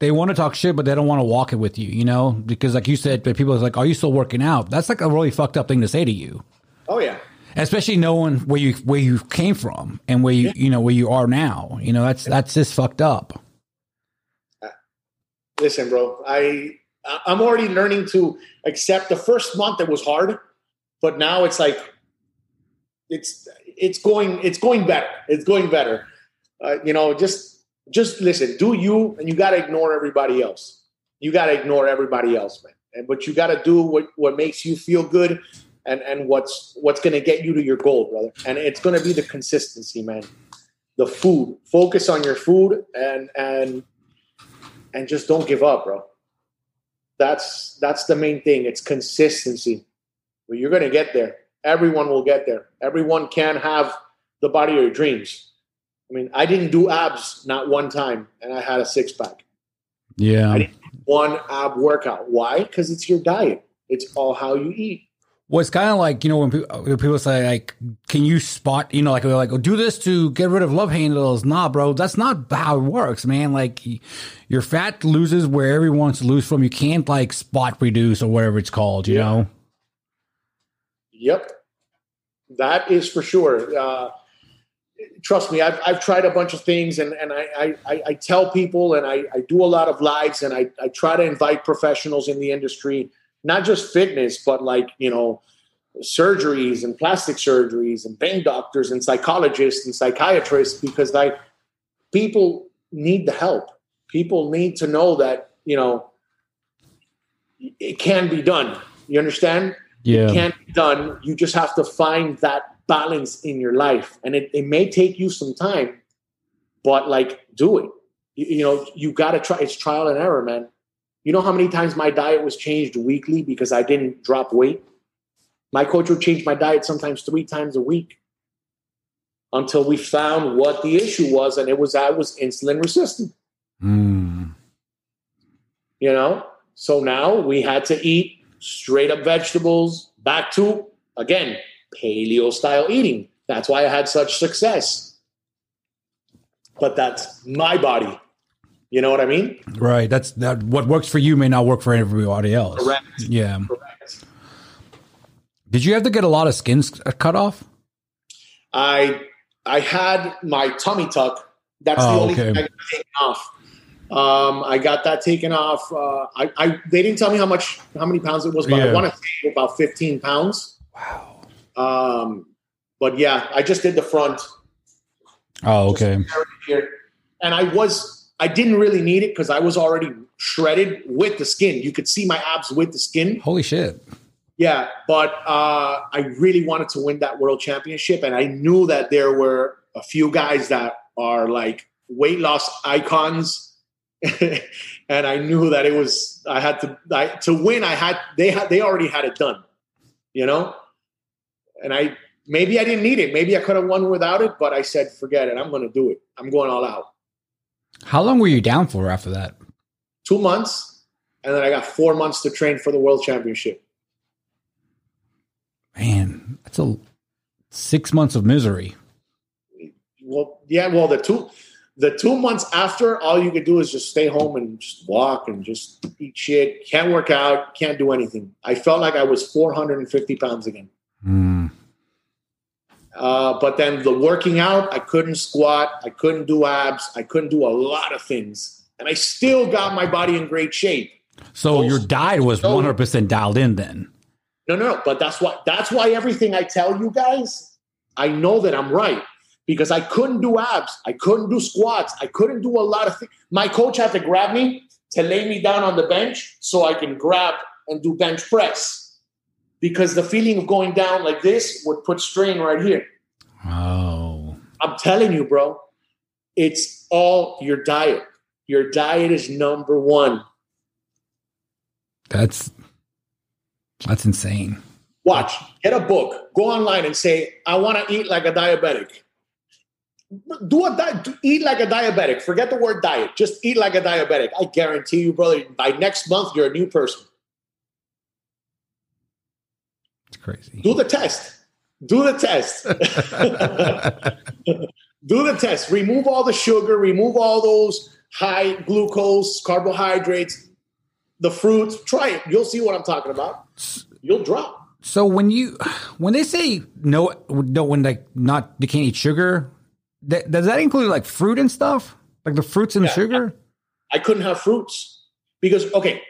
they want to talk shit, but they don't want to walk it with you, you know, because like you said, but people are like, "Are you still working out?" That's like a really fucked up thing to say to you, Oh yeah. especially knowing where you where you came from and where you you know where you are now. You know, that's that's just fucked up. Uh, listen, bro, I I- I'm already learning to accept. The first month it was hard, but now it's like it's it's going it's going better. It's going better. Uh, you know, just just listen. Do you and you got to ignore everybody else. You got to ignore everybody else, man. And but you got to do what what makes you feel good. And, and what's what's going to get you to your goal, brother? And it's going to be the consistency, man. The food. Focus on your food, and and and just don't give up, bro. That's that's the main thing. It's consistency. But you're gonna get there. Everyone will get there. Everyone can have the body of your dreams. I mean, I didn't do abs not one time, and I had a six pack. Yeah. I didn't one ab workout. Why? Because it's your diet. It's all how you eat. Well, it's kind of like you know when people, say like, "Can you spot?" You know, like like, oh, "Do this to get rid of love handles." Nah, bro, that's not how it works, man. Like, your fat loses wherever it wants to lose from. You can't like spot reduce or whatever it's called. You Yeah. know. Yep, that is for sure. Uh, trust me, I've, I've tried a bunch of things, and, and I, I, I- I tell people, and I, I do a lot of lives, and I, I try to invite professionals in the industry, not just fitness, but like you know, surgeries and plastic surgeries and pain doctors and psychologists and psychiatrists, because like people need the help. People need to know that you know it can be done. You understand? Yeah. can't be done. You just have to find that balance in your life. And it, it may take you some time, but like do it. You, you know, you got to try. It's trial and error, man. You know how many times my diet was changed weekly because I didn't drop weight? My coach would change my diet sometimes three times a week until we found what the issue was. And it was I was insulin resistant, Mm. you know? So now we had to eat straight up vegetables, back to, again, paleo style eating. That's why I had such success. But that's my body. You know what I mean? Right. That's that. What works for you may not work for everybody else. Correct. Yeah. Correct. Did you have to get a lot of skins cut off? I I had my tummy tuck. That's the Oh, only okay. thing I got taken off. Um, I got that taken off. Uh, I, I they didn't tell me how much how many pounds it was, but Yeah. I want to say about 15 pounds. Wow. Um, but yeah, I just did the front. Oh, okay. And I was I didn't really need it because I was already shredded with the skin. You could see my abs with the skin. Holy shit. Yeah, but uh, I really wanted to win that world championship, and I knew that there were a few guys that are like weight loss icons, and I knew that it was I had to I, to win. I had they had they already had it done, you know, and I maybe I didn't need it. Maybe I could have won without it, but I said forget it. I'm going to do it. I'm going all out. How long were you down for after that? Two months, and then I got four months to train for the world championship. Man, that's a six months of misery. Well, yeah, well, the two the two months after, all you could do is just stay home and just walk and just eat shit. Can't work out, can't do anything. I felt like I was 450 pounds again. Mm. Uh, but then the working out, I couldn't squat, I couldn't do abs, I couldn't do a lot of things, and I still got my body in great shape. So your diet was 100% dialed in then. No, no, no. But that's why that's why everything I tell you guys, I know that I'm right because I couldn't do abs, I couldn't do squats, I couldn't do a lot of things. My coach had to grab me to lay me down on the bench so I can grab and do bench press because the feeling of going down like this would put strain right here. Oh. I'm telling you, bro, it's all your diet. Your diet is number one. That's that's insane. Watch, get a book, go online and say, I want to eat like a diabetic. Do a diet, eat like a diabetic. Forget the word diet. Just eat like a diabetic. I guarantee you, brother, by next month, you're a new person. It's crazy. Do the test. Do the test. Do the test. Remove all the sugar, remove all those high glucose, carbohydrates, the fruits. Try it. You'll see what I'm talking about. You'll drop. So when you when they say no no when like not you can't eat sugar, that, does that include like fruit and stuff? Like the fruits and the sugar? I couldn't have fruits because okay,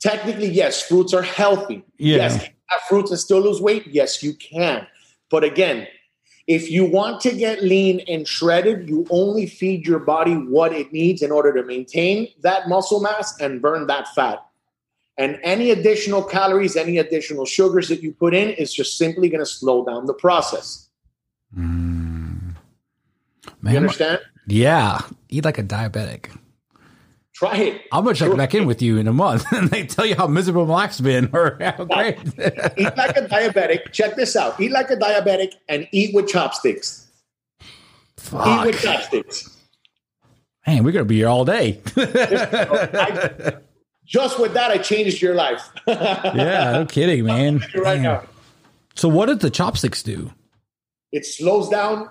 technically yes, fruits are healthy. Yeah. Yes, have fruits and still lose weight. Yes, you can. But again, if you want to get lean and shredded, you only feed your body what it needs in order to maintain that muscle mass and burn that fat. And any additional calories, any additional sugars that you put in is just simply going to slow down the process. Mm. You Man, understand? yeah, eat like a diabetic. It. I'm gonna check Sure. back in with you in a month and they tell you how miserable my life's been or how great. eat like a diabetic. Check this out. Eat like a diabetic and eat with chopsticks. Eat with chopsticks. Man, we're gonna be here all day. I- just with that, I changed your life. yeah, no kidding, man. right Damn. now. So what did the chopsticks do? It slows down.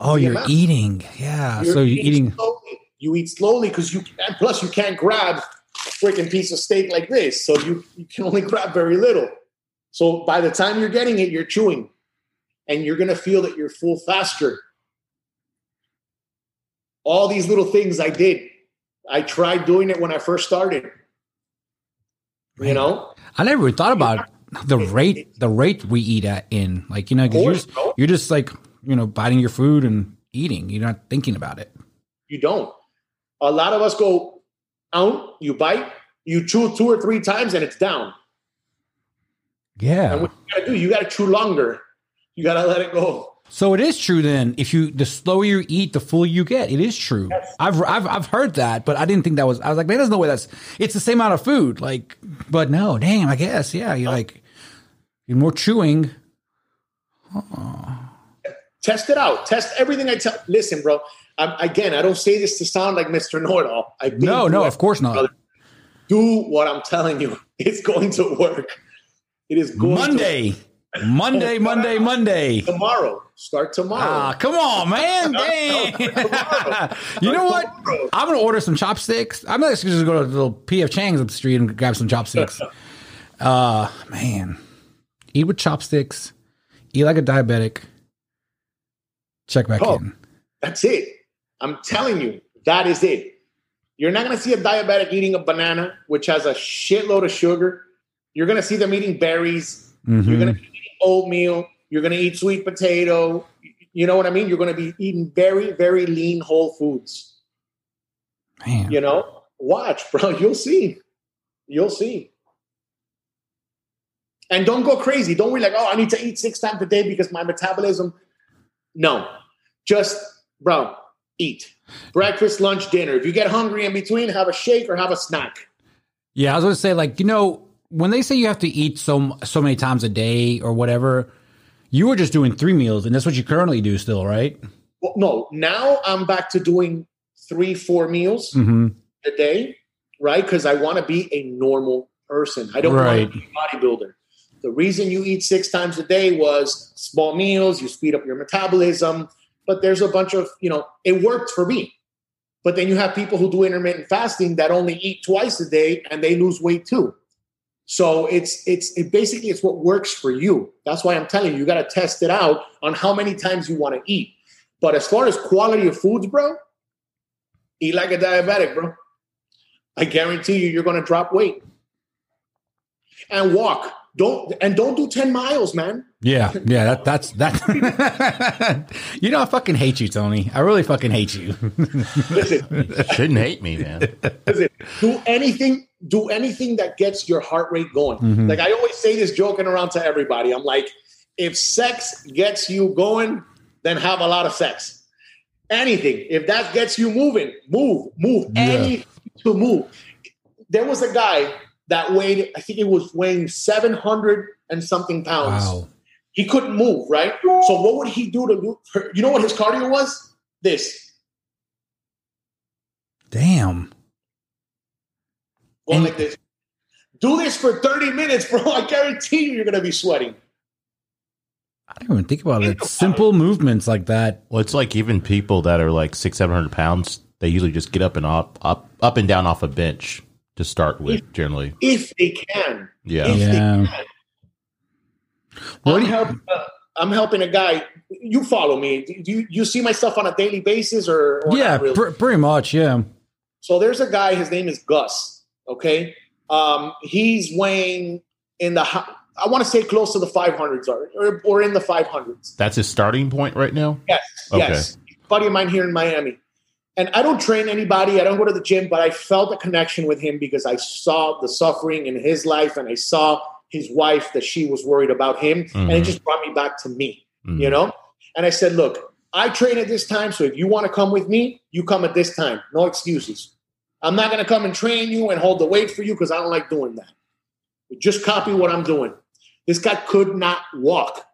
Oh, you're amount. eating. Yeah. You're so you're eating. slowly. You eat slowly because you and plus you can't grab a freaking piece of steak like this, so you you can only grab very little. So by the time you're getting it, you're chewing, and you're gonna feel that you're full faster. All these little things I did, I tried doing it when I first started. You know, I never thought about the rate the rate we eat at in like you know you're just, you're just like you know biting your food and eating. You're not thinking about it. you don't. A lot of us go out, you bite, you chew two or three times, and it's down. Yeah. And what you gotta do, you gotta chew longer. You gotta let it go. So it is true then. If you the slower you eat, the fuller you get. It is true. Yes. I've I've I've heard that, but I didn't think that was. I was like, man, there's no way that's. It's the same amount of food. Like, but no, damn. I guess yeah. You're like you're more chewing. Test it out. Test everything I tell. Listen, bro. I'm, again, I don't say this to sound like Mr. I've No, no, of course not. Do what I'm telling you. It's going to work. It is going to work. Monday, Monday, Monday, Monday. tomorrow. Start tomorrow. Ah, come on, man. You know what? I'm gonna order some chopsticks. I'm just gonna just go to the little PF Chang's up the street and grab some chopsticks. Uh man. Eat with chopsticks, eat like a diabetic. Check back Oh. in. That's it. I'm telling you, that is it. You're not going to see a diabetic eating a banana, which has a shitload of sugar. You're going to see them eating berries. You're Mhm. going to eat oatmeal. You're going to eat sweet potato. You know what I mean? You're going to be eating very, very lean whole foods. Man. You know, watch, bro. You'll see. You'll see. And don't go crazy. Don't be like, oh, I need to eat six times a day because my metabolism. No, just, bro, eat breakfast, lunch, dinner. If you get hungry in between, have a shake or have a snack. Yeah, I was gonna say, like, you know, when they say you have to eat so so many times a day or whatever, you were just doing three meals, and that's what you currently do still, right? Well, no, now I'm back to doing three, four meals Mm-hmm. a day, right? Because I want to be a normal person. I don't Right. want to be a bodybuilder. The reason you eat six times a day was small meals, you speed up your metabolism, but there's a bunch of, you know, it worked for me. But then you have people who do intermittent fasting that only eat twice a day and they lose weight too. So it's it's it basically it's what works for you. That's why I'm telling you, you got to test it out on how many times you want to eat. But as far as quality of foods, bro, eat like a diabetic, bro. I guarantee you, you're going to drop weight. And walk. Don't and don't do ten miles, man. Yeah, yeah, that that's that. you know, I fucking hate you, Tony. I really fucking hate you. Listen, Shouldn't hate me, man. listen. Do anything. Do anything that gets your heart rate going. Mhm. Like I always say this, joking around to everybody. I'm like, if sex gets you going, then have a lot of sex. Anything. If that gets you moving, move, move. Yeah. Anything to move. There was a guy that weighed, I think it was weighing 700 and something pounds. wow. He couldn't move, right? So what would he do to lose? You know what his cardio was? This. Damn. Going And- like this. Do this for 30 minutes, bro. I guarantee you you're gonna be sweating. I don't even think about it. It's Simple movements like that. Well, it's like even people that are like six, seven hundred pounds, they usually just get up and up, up, up and down off a bench to start with. Generally, If they can. yeah. If they Yeah. can. What I'm, help, uh, I'm helping a guy. You follow me. Do you, you see my stuff on a daily basis or, or Yeah, really? pr- pretty much. Yeah. So there's a guy, his name is Gus. Okay. Um, he's weighing in the, hi- I want to say close to the 500s or, or, or in the 500s. That's his starting point right now. Yes. Okay. Yes. Buddy of mine here in Miami. And I don't train anybody. I don't go to the gym, but I felt a connection with him because I saw the suffering in his life and I saw his wife that she was worried about him. And it Mhm. just brought me back to me, Mhm. you know? And I said, look, I train at this time. So if you want to come with me, you come at this time. No excuses. I'm not going to come and train you and hold the weight for you because I don't like doing that. Just copy what I'm doing. This guy could not walk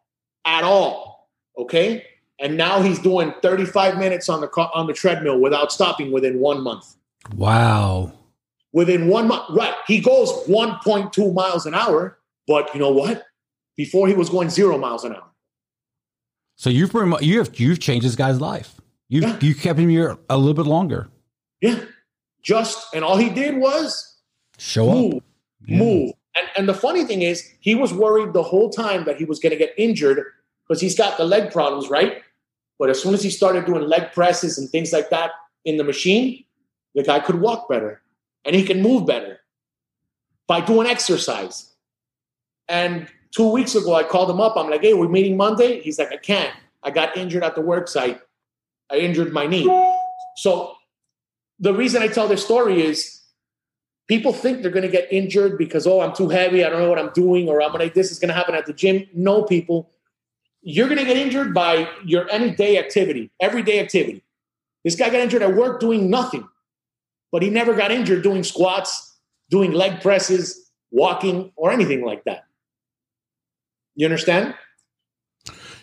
at all. Okay. And now he's doing 35 minutes on the on the treadmill without stopping within one month. Wow. Within one month, right? He goes 1.2 miles an hour, but you know what? before he was going zero miles an hour. So you've pretty much, you have you've changed this guy's life. You Yeah. you kept him here a little bit longer. Yeah. Just, and all he did was Show up. move, Yeah. move. And, and the funny thing is, he was worried the whole time that he was going to get injured because he's got the leg problems, right? But as soon as he started doing leg presses and things like that in the machine, the guy could walk better and he can move better by doing exercise. And two weeks ago, I called him up. I'm like, hey, we're meeting Monday. He's like, I can't. I got injured at the work site. I injured my knee. So the reason I tell this story is people think they're going to get injured because oh i'm too heavy i don't know what i'm doing or i'm going to this is going to happen at the gym no people you're going to get injured by your any day activity everyday activity this guy got injured at work doing nothing but he never got injured doing squats doing leg presses walking or anything like that you understand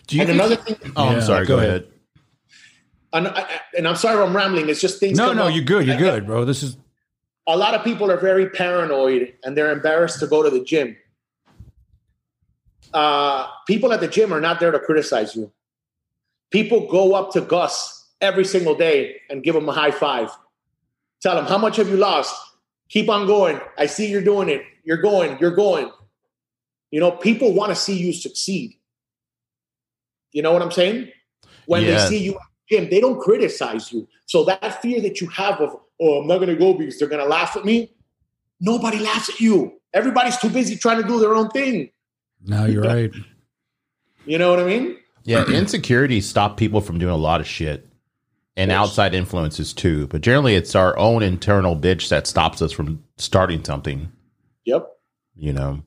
Do you and another thing Oh, Yeah, I'm sorry. go Go, ahead. ahead. and, I, and i'm sorry if i'm rambling it's just things No, no, up. you're good. You're good, bro. This is a lot of people are very paranoid and they're embarrassed to go to the gym. Uh, people at the gym are not there to criticize you. People go up to Gus every single day and give him a high five. Tell him, how much have you lost? Keep on going. I see you're doing it. You're going. You're going. You know, people want to see you succeed. You know what I'm saying? When Yeah. they see you at the gym, they don't criticize you. So that fear that you have of, oh, I'm not going to go because they're going to laugh at me. Nobody laughs at you. Everybody's too busy trying to do their own thing. No, you're right. You know what I mean? Yeah, insecurity stop people from doing a lot of shit. And outside influences too. But generally it's our own internal bitch that stops us from starting something, Yep. you know.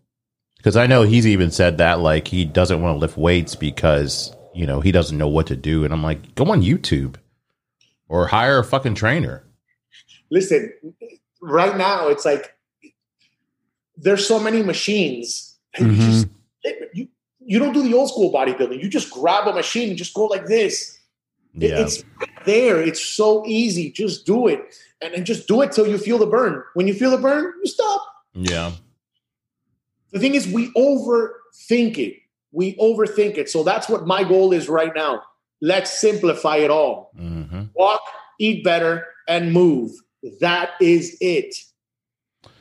Because I know he's even said that like he doesn't want to lift weights because, you know, he doesn't know what to do. And I'm like, go on YouTube or hire a fucking trainer. Listen, right now it's like there's so many machines. And you you, you don't do the old school bodybuilding. You just grab a machine and just go like this. It- Yeah. It's there. It's so easy. Just do it. And, and just do it till you feel the burn. When you feel the burn, you stop. Yeah. The thing is, we overthink it. We overthink it. So that's what my goal is right now. Let's simplify it all. hmm Walk, eat better, and move. That is it.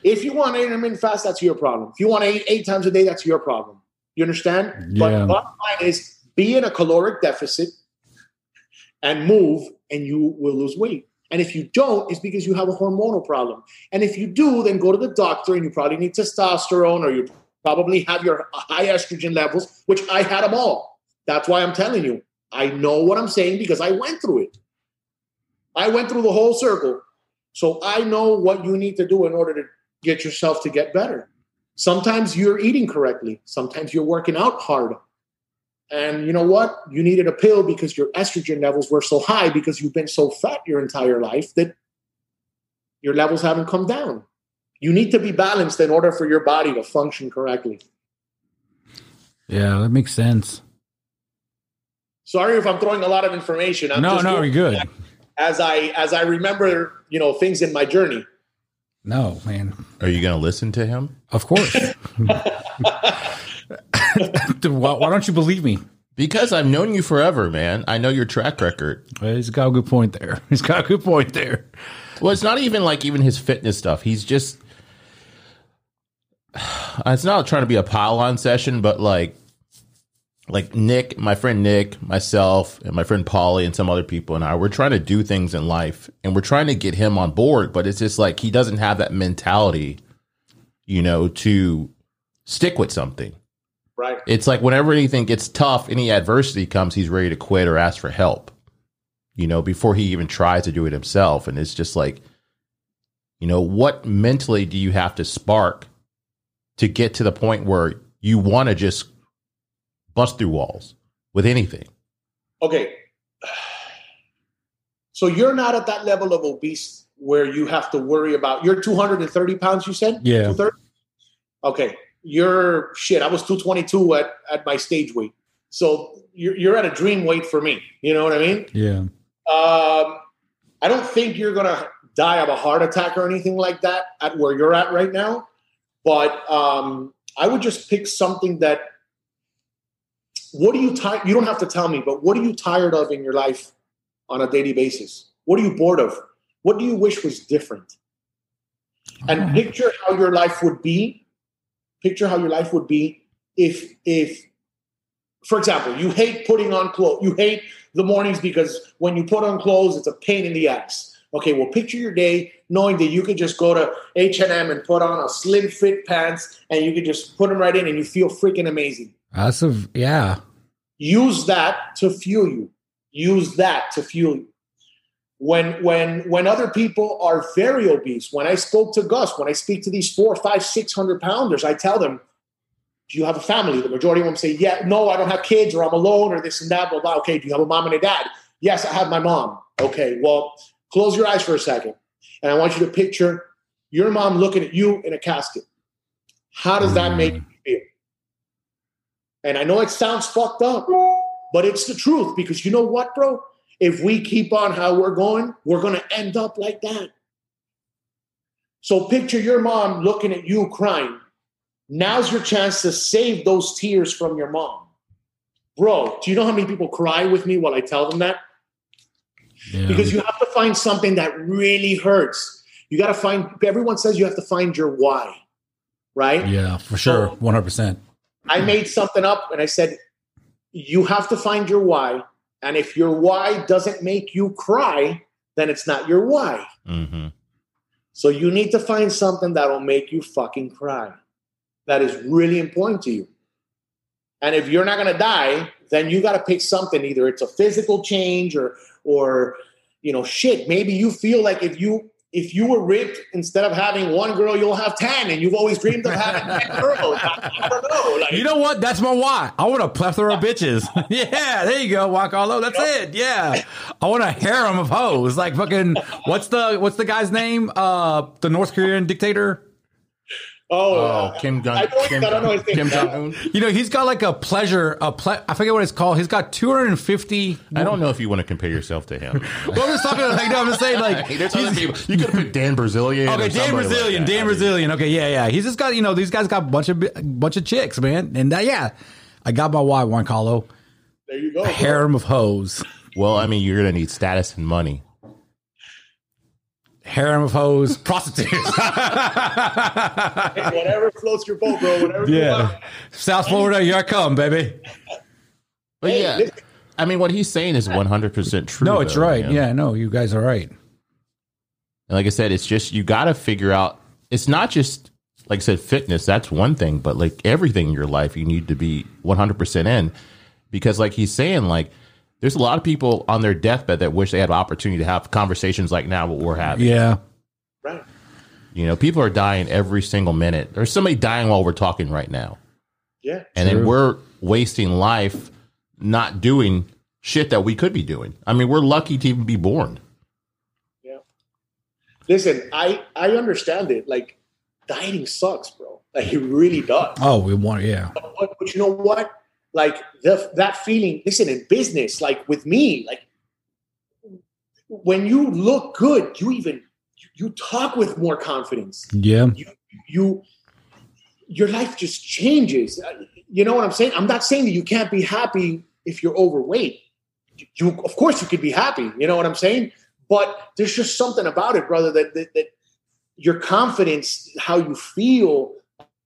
If you want to intermittent fast, that's your problem. If you want to eat eight times a day, that's your problem. You understand? Yeah. But bottom line is be in a caloric deficit and move, and you will lose weight. And if you don't, it's because you have a hormonal problem. And if you do, then go to the doctor and you probably need testosterone or you probably have your high estrogen levels, which I had them all. That's why I'm telling you. I know what I'm saying because I went through it. I went through the whole circle. So I know what you need to do in order to get yourself to get better. Sometimes you're eating correctly, sometimes you're working out hard. And you know what? You needed a pill because your estrogen levels were so high because you've been so fat your entire life that your levels haven't come down. You need to be balanced in order for your body to function correctly. Yeah, that makes sense. Sorry if I'm throwing a lot of information. I'm no, just no, you're good. as I as I remember, you know, things in my journey. No, man. Are you going to listen to him? Of course. Why, why don't you believe me? Because I've known you forever, man. I know your track record. Well, He's got a good point there. He's got a good point there. Well, it's not even like even his fitness stuff. He's just it's not trying to be a pile on session, but like like Nick, my friend Nick, myself, and my friend Polly and some other people and I, we're trying to do things in life and we're trying to get him on board, but it's just like he doesn't have that mentality, you know, to stick with something. Right. It's like whenever anything gets tough, any adversity comes, he's ready to quit or ask for help. You know, before he even tries to do it himself. And it's just like, you know, what mentally do you have to spark to get to the point where you want to just bust through walls with anything? Okay. So you're not at that level of obese where you have to worry about you're 230 pounds, you said? Yeah. 230? Okay. You're shit. I was 222 at, at my stage weight. So you're, you're at a dream weight for me. You know what I mean? Yeah. Um, I don't think you're gonna die of a heart attack or anything like that at where you're at right now. But um, I would just pick something that what are you tired? You don't have to tell me, but what are you tired of in your life on a daily basis? What are you bored of? What do you wish was different? And picture how your life would be. Picture how your life would be if, if, for example, you hate putting on clothes. You hate the mornings because when you put on clothes, it's a pain in the ass. Okay, well, picture your day knowing that you could just go to H and M and put on a slim fit pants, and you could just put them right in, and you feel freaking amazing. That's a yeah. Use that to fuel you. Use that to fuel you. When when when other people are very obese, when I spoke to Gus, when I speak to these four, five, six hundred pounders, I tell them, "Do you have a family?" The majority of them say, "Yeah, no, I don't have kids, or I'm alone, or this and that." Blah blah. Okay, do you have a mom and a dad? Yes, I have my mom. Okay, well, close your eyes for a second, and I want you to picture your mom looking at you in a casket. How does that mm. make you? And I know it sounds fucked up, but it's the truth because you know what, bro? If we keep on how we're going, we're going to end up like that. So picture your mom looking at you crying. Now's your chance to save those tears from your mom. Bro, do you know how many people cry with me while I tell them that? yeah. Because you have to find something that really hurts. You got to find, everyone says you have to find your why, right? yeah, for sure, hundred percent. I made something up and I said, you have to find your why. And if your why doesn't make you cry, then it's not your why. hmm So you need to find something that'll make you fucking cry. That is really important to you. And if you're not gonna die, then you gotta pick something. Either it's a physical change or or you know, shit. Maybe you feel like if you if you were ripped, instead of having one girl, you'll have ten, and you've always dreamed of having ten girls. I, I don't know. Like, You know what? That's my why. I want a plethora of bitches. yeah, there you go, Juan Carlo. That's it. Yeah, I want a harem of hoes. Like fucking. What's the What's the guy's name? Uh, the North Korean dictator. Oh, Oh, uh, Kim Jong Kim, I don't know his name. Kim Jong Un. You know, he's got like a pleasure. A ple- I forget what it's called. He's got 250. I don't know if you want to compare yourself to him. Well, I'm just talking. About, like, no, I'm just saying. Like, There's other people. You could have put Dan Bilzerian. or Okay, Dan somebody like Bilzerian, that. Dan I mean, Bilzerian. Okay, yeah, yeah. He's just got you know these guys got a bunch of bunch of chicks, man, and that yeah, I got my why Juan Carlo There you go. bro. harem of hoes, Well, I mean, you're gonna need status and money. Harem of hoes, prostitutes. Whatever floats your boat, bro. Whatever you yeah, want. South Florida, here I come, baby. But Hey, yeah, listen. I mean, what he's saying is 100 percent true. No, it's though, right. man. Yeah, no, you guys are right. And like I said, it's just you got to figure out. It's not just like I said, fitness. That's one thing, but like everything in your life, you need to be 100 percent in, because like he's saying, like there's a lot of people on their deathbed that wish they had an opportunity to have conversations like now what we're having. Yeah, Right. You know, people are dying every single minute. There's somebody dying while we're talking right now, Yeah. and then we're wasting life not doing shit that we could be doing. I mean, we're lucky to even be born. Yeah. Listen, I I understand it. Like dieting sucks, bro. Like it really does. Oh, we want. Yeah, But, but, but you know what? Like the, that feeling. Listen, in business, like with me, like when you look good, you even you talk with more confidence. yeah, you your life just changes. Uh, You know what I'm saying? I'm not saying that you can't be happy if you're overweight. You, you- of course, you could be happy. You know what I'm saying? But there's just something about it, brother, that that, that your confidence, how you feel.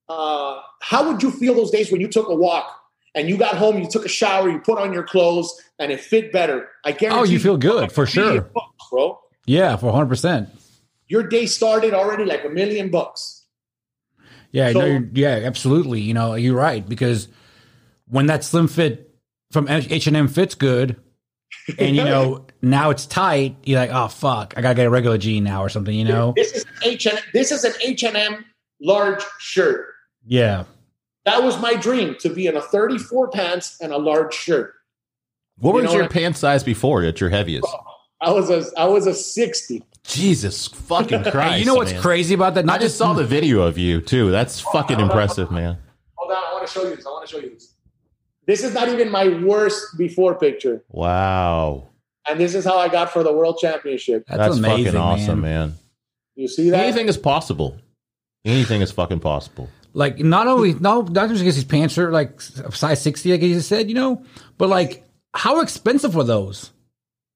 Uh, how would you feel those days when you took a walk and you got home, you took a shower, you put on your clothes, and it fit better? I oh, guarantee. Oh, you feel good, for sure. bucks, bro. yeah, for 100. percent Your day started already like a million bucks. Yeah, So- no, yeah, absolutely. You know, you're right because when that slim fit from H and M fits good, and you know now it's tight, you're like, oh fuck, I gotta get a regular jean now or something. You know? This is H and this is an H and M large shirt. Yeah. That was my dream to be in a 34 pants and a large shirt. What You was your what? pant size before at your heaviest? I was a I was a 60. Jesus fucking Christ! Hey, you know what's man. crazy about that? I Not just saw the video of you too. That's fucking impressive, man. Hold on, I want to show you this. I want to show you this. This is not even my worst before picture, Wow, and this is how I got for the world championship. That's, that's, amazing, fucking awesome, man. man. You see that? Anything is possible. Anything is fucking possible. Like not only no, not just because his pants are like size sixty, like you said, you know, but like how expensive were those?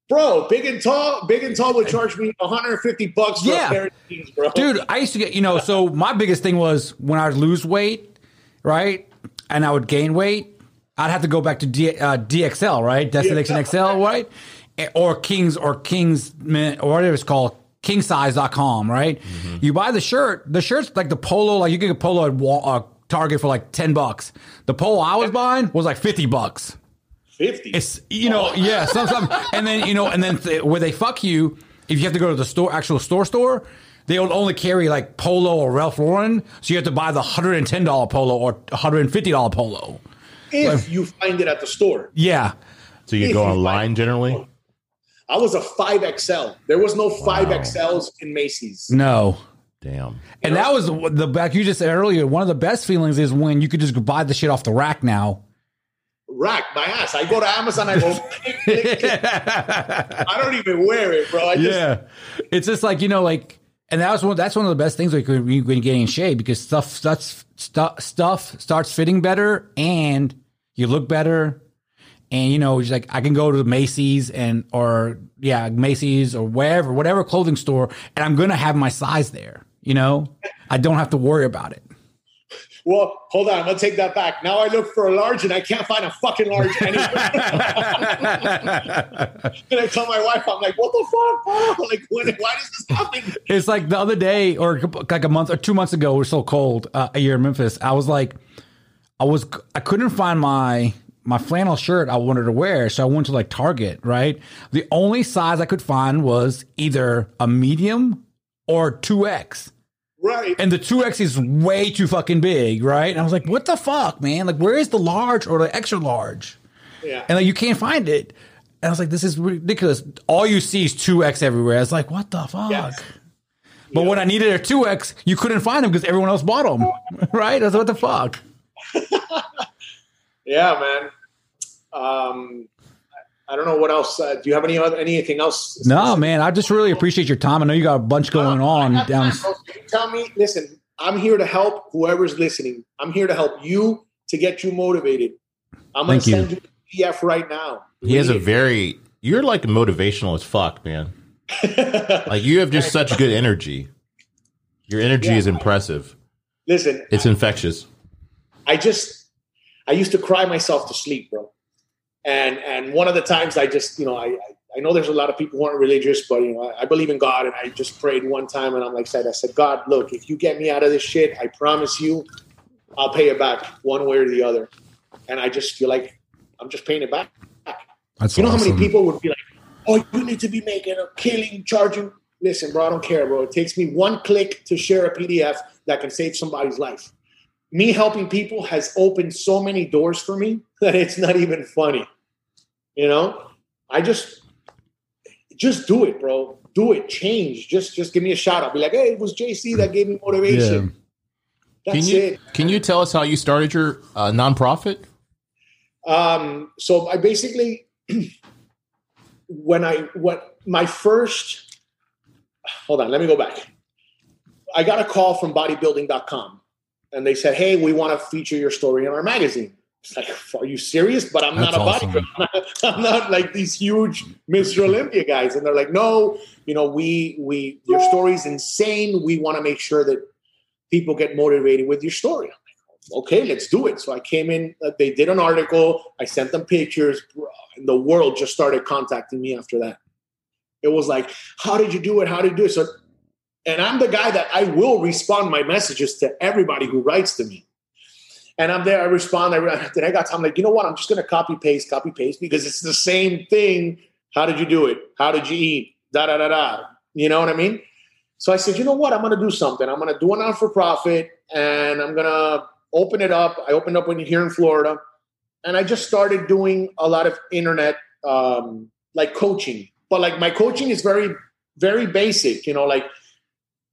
Bro, big and tall, big and tall would charge me 150 bucks for Yeah. a pair of jeans, bro. Dude, I used to get, you know, so my biggest thing was when I would lose weight, right? And I would gain weight, I'd have to go back to D, uh, DXL, right? Destination XL, right? Eh, Or Kings or Kings or whatever it's called, kingsize.com, right? You buy the shirt, the shirt's like the polo, like you can get a polo at Wal- uh, Target for like 10 bucks. The polo I was buying was like 50 bucks. 50. It's you know, yeah, some, some, and then you know, and then th- where they fuck you, if you have to go to the store, actual store, store, they'll only carry like Polo or Ralph Lauren, so you have to buy the hundred and ten dollar Polo or hundred and fifty dollar Polo. if you find it at the store. Yeah, So you If go online find- generally. I was a 5XL. There was no 5XLs in Macy's. no, Damn. and that was the- the back you just said earlier. One of the best feelings is when you could just buy the shit off the rack now. Rack my ass. I go to Amazon, I go, click, click, click. I don't even wear it, bro. I just, yeah, it's just like you know, like, and that was one. That's one of the best things like when you when you get in shape because stuff starts stuff stuff starts fitting better and you look better. And you know, it's like I can go to Macy's and or yeah, Macy's or wherever, whatever clothing store, and I'm gonna have my size there. You know, I don't have to worry about it. Well, hold on. I'm to take that back. Now I look for a large and I can't find a fucking large anywhere. and I tell my wife, I'm like, what the fuck? Like, when, why does this happen? It's like the other day, or like a month or two months ago. Was so cold uh, year in Memphis. I was like, I was, I couldn't find my my flannel shirt I wanted to wear, so I went to like Target. Right, the only size I could find was either a medium or two X, Right. and the two X is way too fucking big. Right, and I was like, what the fuck, man? Like, where is the large or the extra large? Yeah. and like you can't find it. And I was like, this is ridiculous. All you see is two X everywhere. I was like, what the fuck? Yes. But when I needed a two X, you couldn't find them because everyone else bought them. right? I was like, what the fuck? Yeah, man. Um, I I don't know what else. Uh, do you have any other anything else? No, man. I just really appreciate your time. I know you got a bunch going on down. time, bro. You tell me. Listen, I'm here to help whoever's listening. I'm here to help you to get you motivated. I'm going to you. send you a PDF right now. He has a very. You're like motivational as fuck, man. Like you have just such good energy. Your energy Yeah. is impressive. Listen, It's infectious. I just I used to cry myself to sleep, bro. And and one of the times I just you know I I, know there's a lot of people who aren't religious, but you know I, I believe in God, and I just prayed one time, and I'm like said I said God, look, if you get me out of this shit, I promise you, I'll pay it back one way or the other. And I just feel like I'm just paying it back. That's You know how many people would be like, "Oh, you need to be making a killing, charging." Listen, bro, I don't care, bro. It takes me one click to share a PDF that can save somebody's life. Me helping people has opened so many doors for me that it's not even funny. You know, I just just do it, bro. Do it. Change. Just just give me a shout. I'll be like, "Hey, it was JC that gave me motivation." Can That's you it. can you tell us how you started your uh, nonprofit? Um, so I basically, when I what my first, hold on, let me go back. I got a call from bodybuilding.com and they said, Hey, we want to feature your story in our magazine. It's like, are you serious? But I'm That's not a awesome. bodybuilder. I'm not, I'm not like these huge Mr. Olympia guys. And they're like, no, you know, we we your story's insane. We want to make sure that people get motivated with your story. I'm like, okay, let's do it. So I came in, uh, they did an article, I sent them pictures, and the world just started contacting me after that. It was like, how did you do it? How did you do it? So, and I'm the guy that I will respond my messages to everybody who writes to me. And I'm there, I respond. I, then I got time, like, you know what? I'm just going to copy paste, copy paste because it's the same thing. How did you do it? How did you eat? Da da da da. You know what I mean? So I said, you know what? I'm going to do something. I'm going to do a non for profit and I'm going to open it up. I opened up when here in Florida. And I just started doing a lot of internet, um, like coaching. But like my coaching is very, very basic, you know, like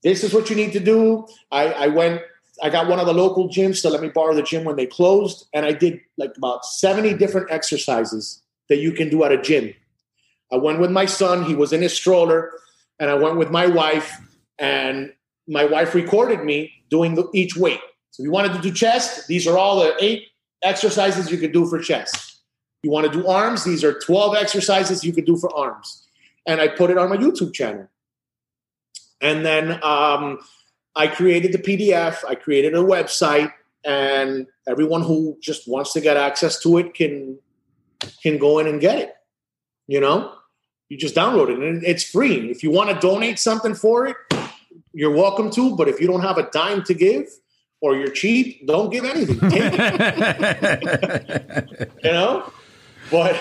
this is what you need to do. I, I went, I got one of the local gyms to let me borrow the gym when they closed. And I did like about 70 different exercises that you can do at a gym. I went with my son, he was in his stroller, and I went with my wife, and my wife recorded me doing the, each weight. So if you wanted to do chest, these are all the eight exercises you could do for chest. You want to do arms, these are 12 exercises you could do for arms. And I put it on my YouTube channel. And then um, I created the PDF, I created a website, and everyone who just wants to get access to it can can go in and get it. You know, you just download it and it's free. If you want to donate something for it, you're welcome to. But if you don't have a dime to give or you're cheap, don't give anything. you know, but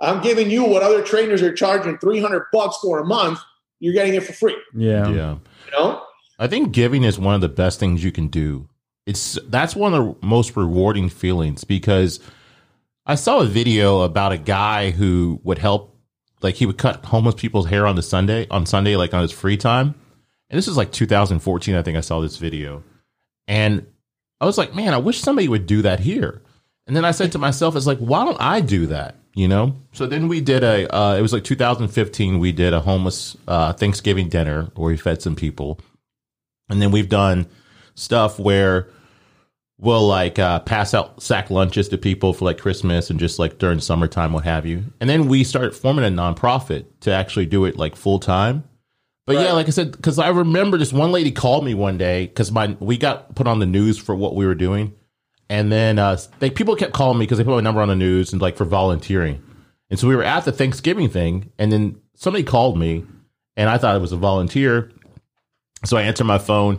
I'm giving you what other trainers are charging 300 bucks for a month. You're getting it for free. Yeah. Yeah. You know, I think giving is one of the best things you can do. It's that's one of the most rewarding feelings because I saw a video about a guy who would help like he would cut homeless people's hair on the Sunday on Sunday like on his free time. And this is like 2014 I think I saw this video. And I was like, "Man, I wish somebody would do that here." And then I said to myself, "It's like, why don't I do that?" You know. So then we did a. Uh, it was like 2015. We did a homeless uh, Thanksgiving dinner where we fed some people, and then we've done stuff where we'll like uh, pass out sack lunches to people for like Christmas and just like during summertime, what have you. And then we started forming a nonprofit to actually do it like full time. But yeah, like I said, because I remember this one lady called me one day because my we got put on the news for what we were doing, and then uh, they people kept calling me because they put my number on the news and like for volunteering. And so we were at the Thanksgiving thing, and then somebody called me, and I thought it was a volunteer. So I answered my phone,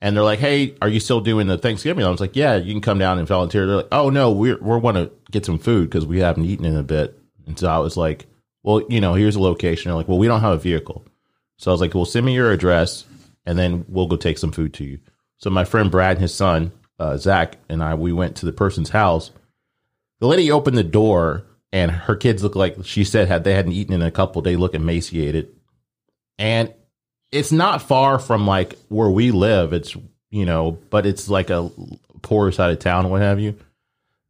and they're like, "Hey, are you still doing the Thanksgiving?" I was like, "Yeah, you can come down and volunteer." They're like, "Oh no, we're we're want to get some food because we haven't eaten in a bit." And so I was like, "Well, you know, here's a location." They're like, "Well, we don't have a vehicle," so I was like, "Well, send me your address, and then we'll go take some food to you." So my friend Brad and his son uh, Zach and I we went to the person's house. The lady opened the door, and her kids looked like she said had they hadn't eaten in a couple. They look emaciated, and it's not far from like where we live. It's you know, but it's like a poorer side of town, what have you.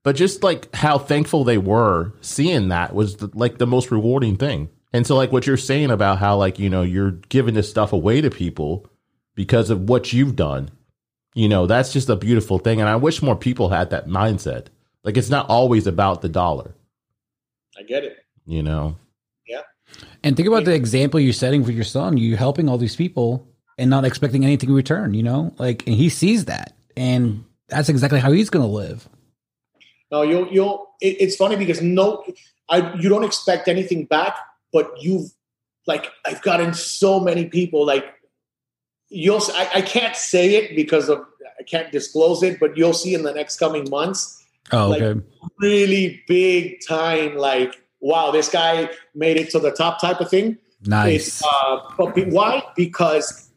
But just like how thankful they were seeing that was the, like the most rewarding thing. And so, like what you're saying about how like you know you're giving this stuff away to people because of what you've done, you know, that's just a beautiful thing. And I wish more people had that mindset. Like it's not always about the dollar, I get it. you know. Yeah. And think about the example you're setting for your son. You're helping all these people and not expecting anything in return. You know, like and he sees that, and that's exactly how he's going to live. No, you'll you'll. It, it's funny because no, I you don't expect anything back, but you've like I've gotten so many people like you'll. I, I can't say it because of I can't disclose it, but you'll see in the next coming months Oh, Like- okay. really big time like wow this guy made it to the top type of thing. Nice. Uh, but be, why? Because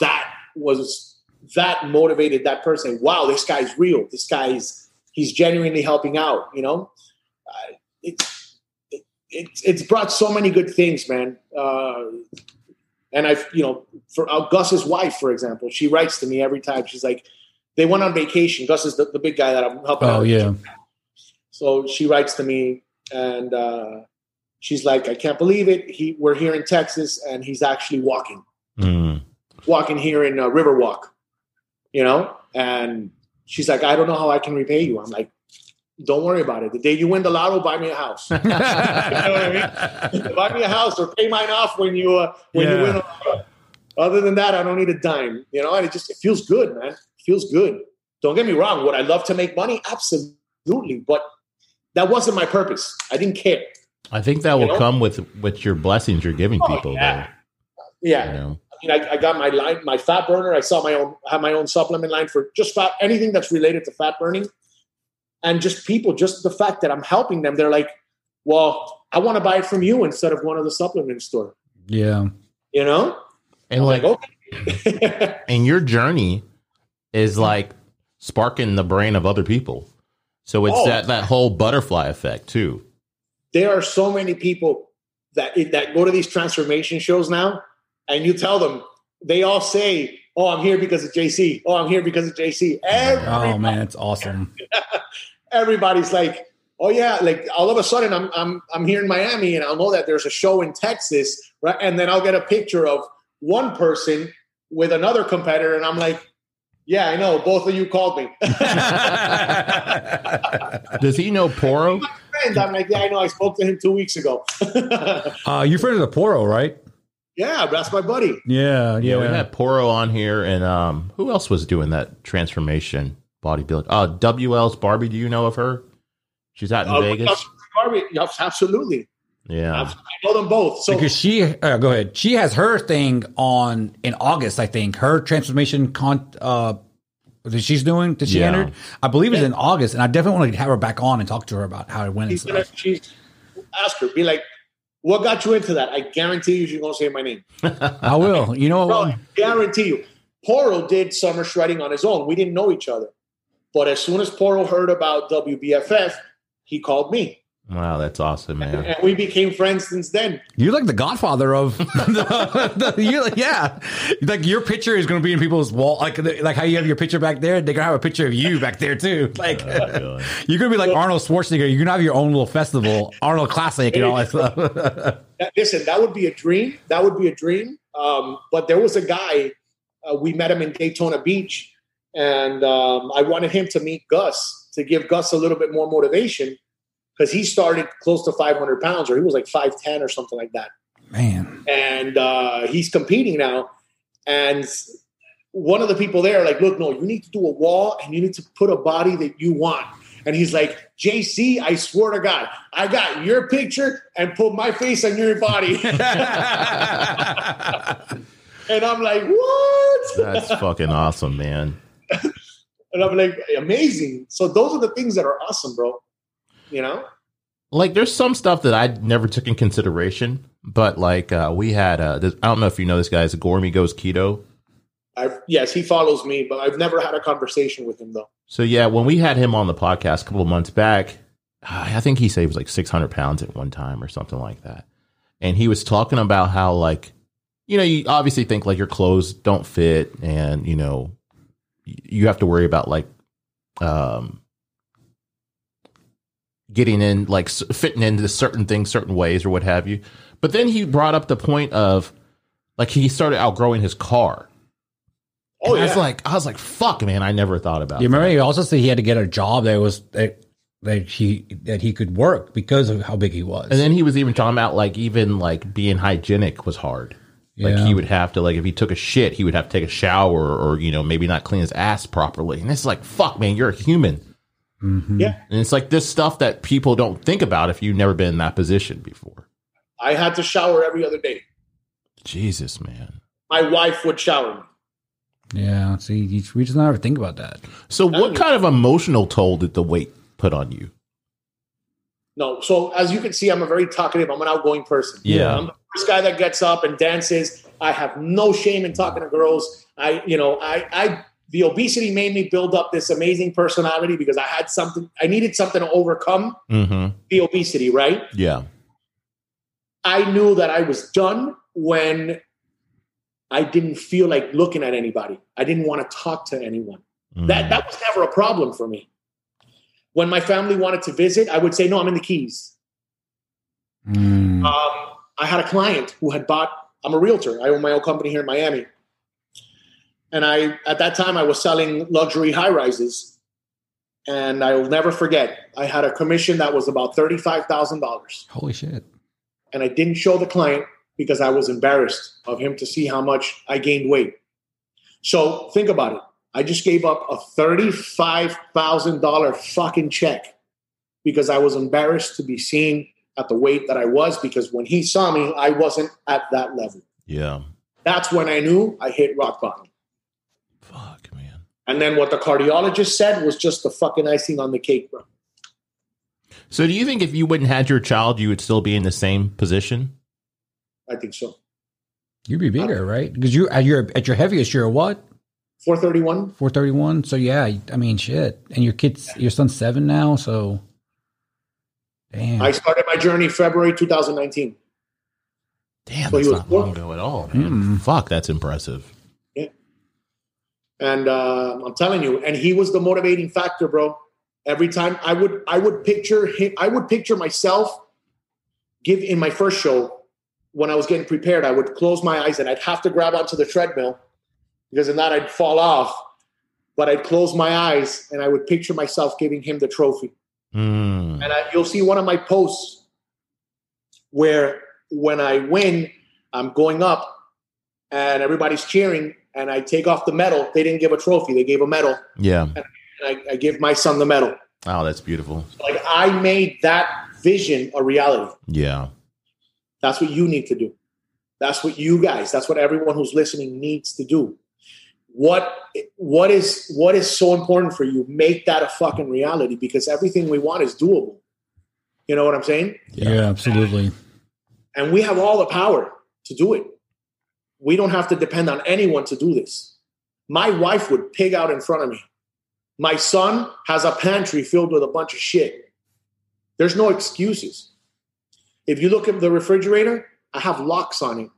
that was that motivated that person. Wow, this guy's real. This guy's he's genuinely helping out. You know, uh, it's it, it's it's brought so many good things, man. Uh, and I've you know for uh, Gus's wife, for example, she writes to me every time. She's like, they went on vacation. Gus is the, the big guy that I'm helping. oh out. yeah. So she writes to me and uh, she's like, I can't believe it. He, we're here in Texas and he's actually walking, Mm. walking here in uh, Riverwalk, you know? And she's like, I don't know how I can repay you. I'm like, don't worry about it. The day you win the lotto, buy me a house. buy me a house or pay mine off when you uh, when you win. A. Other than that, I don't need a dime. You know, and it just it feels good, man. It feels good. Don't get me wrong. Would I love to make money? Absolutely, but that wasn't my purpose. I didn't care. I think that You will know? come with with your blessings you're giving Oh, people. yeah. Though, Yeah, you know. I mean, I, I got my line, my fat burner. I saw my own, have my own supplement line for just fat, anything that's related to fat burning, and just people, just the fact that I'm helping them. They're like, "Well, I want to buy it from you instead of one of the supplement store." yeah. You know, And I'm like, like, okay. and your journey is like sparking the brain of other people. So it's Oh. that that whole butterfly effect too. there are so many people that that go to these transformation shows now, and you tell them, they all say, "Oh, I'm here because of JC. Oh, I'm here because of JC." Every Oh man, it's awesome. everybody's like, oh yeah, like all of a sudden I'm I'm I'm here in Miami and I'll know that there's a show in Texas, right? And then I'll get a picture of one person with another competitor, and I'm like, Yeah, I know. Both of you called me. Does he know Poro? My Friend, I'm like, yeah, I know. I spoke to him two weeks ago. uh, you're friends with Poro, right? yeah, that's my buddy. Yeah, Yeah, yeah. we had Poro on here, and um, who else was doing that transformation bodybuilding? Uh, WL's Barbie. Do you know of her? She's out in Uh, Vegas. Barbie, yes, absolutely. Yeah, I know them both. So because she, uh, go ahead. She has her thing on in August, I think. Her transformation con, uh, that she's doing that she Yeah. entered, I believe, is in August, and I definitely want to have her back on and talk to her about how it went and she's gonna, stuff. she's ask her, be like, what got you into that? I guarantee you she's gonna say my name. I will. You know, Bro. I guarantee you. Poro did summer shredding on his own. We didn't know each other. But as soon as Poro heard about WBFF, he called me. wow, that's awesome, man. And we became friends since then. You're like the godfather of the, the you're like, yeah. Like your picture is going to be in people's wall, like like how you have your picture back there. They're gonna have a picture of you back there too. Like God. you're gonna be like Arnold Schwarzenegger. You're gonna have your own little festival, Arnold Classic, and all that stuff. Listen, that would be a dream. That would be a dream. Um, but there was a guy, uh, we met him in Daytona Beach, and um, I wanted him to meet Gus to give Gus a little bit more motivation because he started close to 500 pounds, or he was like 5'10 or something like that. Man, and uh, he's competing now. And one of the people there, like, look, no, you need to do a wall and you need to put a body that you want. And he's like, JC, I swear to God, I got your picture and put my face on your body. and I'm like, what? That's fucking awesome, man. And I'm like, amazing. So those are the things that are awesome, bro. You know? Like, there's some stuff that I never took in consideration, but like uh, we had. Uh, this, I don't know if you know this guy. Is Gormy goes keto. I've, yes, he follows me, but I've never had a conversation with him though. So yeah, when we had him on the podcast a couple of months back, I think he said he was like 600 pounds at one time or something like that. And he was talking about how like, you know, you obviously think like your clothes don't fit and, you know, you have to worry about like, um, getting in like fitting into certain things certain ways or what have you. But then he brought up the point of like he started outgrowing his car. Oh, And I was like, I was like, fuck, man, I never thought about you that. remember he also said he had to get a job that was that that he that he could work because of how big he was. And then he was even talking about like even like being hygienic was hard. Like Yeah. he would have to like if he took a shit, he would have to take a shower or you know maybe not clean his ass properly. And it's like fuck, man, you're a human. Mm-hmm. Yeah. And it's like this stuff that people don't think about if you've never been in that position before. I had to shower every other day. Jesus, man. My wife would shower me. yeah, see, we just never think about that. So what kind of emotional toll did the weight put on you? No. So as you can see, I'm a very talkative. I'm an outgoing person. Yeah. I'm the first guy that gets up and dances. I have no shame in talking to girls. I, you know, I, I, the obesity made me build up this amazing personality because I had something. I needed something to overcome Mm-hmm. the obesity. Right. Yeah. I knew that I was done when I didn't feel like looking at anybody. I didn't want to talk to anyone. Mm-hmm. That that was never a problem for me. When my family wanted to visit, I would say, "No, I'm in the Keys." Mm. Um, I had a client who had bought. I'm a realtor. I own my own company here in Miami, and I at that time I was selling luxury high rises, and I will never forget. I had a commission that was about thirty five thousand dollars, Holy shit! and I didn't show the client because I was embarrassed of him to see how much I gained weight. So think about it. I just gave up a thirty-five thousand dollar fucking check because I was embarrassed to be seen at the weight that I was because when he saw me, I wasn't at that level. Yeah. That's when I knew I hit rock bottom. Fuck, man. And then what the cardiologist said was just the fucking icing on the cake, bro. So do you think if you wouldn't had your child, you would still be in the same position? I think so. You'd be bigger, uh, right? Because you at your at your heaviest, you're what 431. four thirty one. So yeah, I mean shit. And your kids, your son's seven now, so damn. I started my journey February 2019. Damn, So he that's was not long ago at all, man. Mm. Fuck, that's impressive. Yeah. And uh, I'm telling you, and he was the motivating factor, bro. Every time I would, I would picture him. I would picture myself give in my first show when I was getting prepared. I would close my eyes and I'd have to grab onto the treadmill because if not, I'd fall off. but I'd close my eyes and I would picture myself giving him the trophy. Mm. And I, you'll see one of my posts where when I win, I'm going up and everybody's cheering and I take off the medal. They didn't give a trophy, they gave a medal. Yeah. And I, I give my son the medal. Oh, that's beautiful. Like I made that vision a reality. Yeah. That's what you need to do. That's what you guys, that's what everyone who's listening needs to do. What what is what is so important for you? Make that a fucking reality because everything we want is doable. You know what I'm saying? Yeah, absolutely. And we have all the power to do it. We don't have to depend on anyone to do this. My wife would pig out in front of me. My son has a pantry filled with a bunch of shit. There's no excuses. If you look at the refrigerator, I have locks on it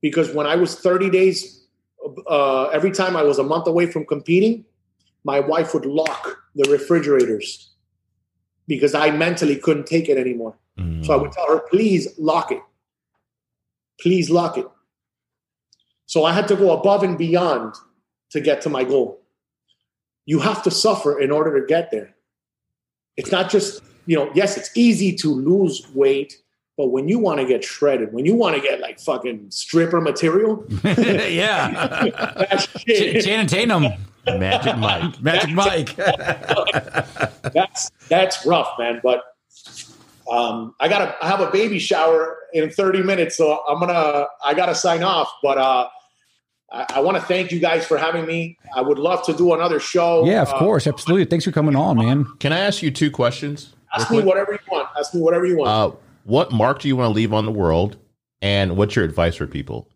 because when I was 30 days, uh, every time I was a month away from competing, my wife would lock the refrigerators because I mentally couldn't take it anymore. Mm. So I would tell her, please lock it. Please lock it. So I had to go above and beyond to get to my goal. You have to suffer in order to get there. It's not just, you know, yes, it's easy to lose weight, but when you want to get shredded, when you want to get like fucking stripper material, yeah. that's Ch- shit. Channing Tatum, Magic Mike. Magic Mike. that's that's rough, man. But um, I gotta I have a baby shower in 30 minutes, so I'm gonna I gotta sign off. But uh, I, I want to thank you guys for having me. I would love to do another show. yeah, of Uh, course, absolutely. Thanks for coming on, man. Can I ask you two questions? ask me whatever you want. Ask me whatever you want. Uh, what mark do you want to leave on the world? And what's your advice for people?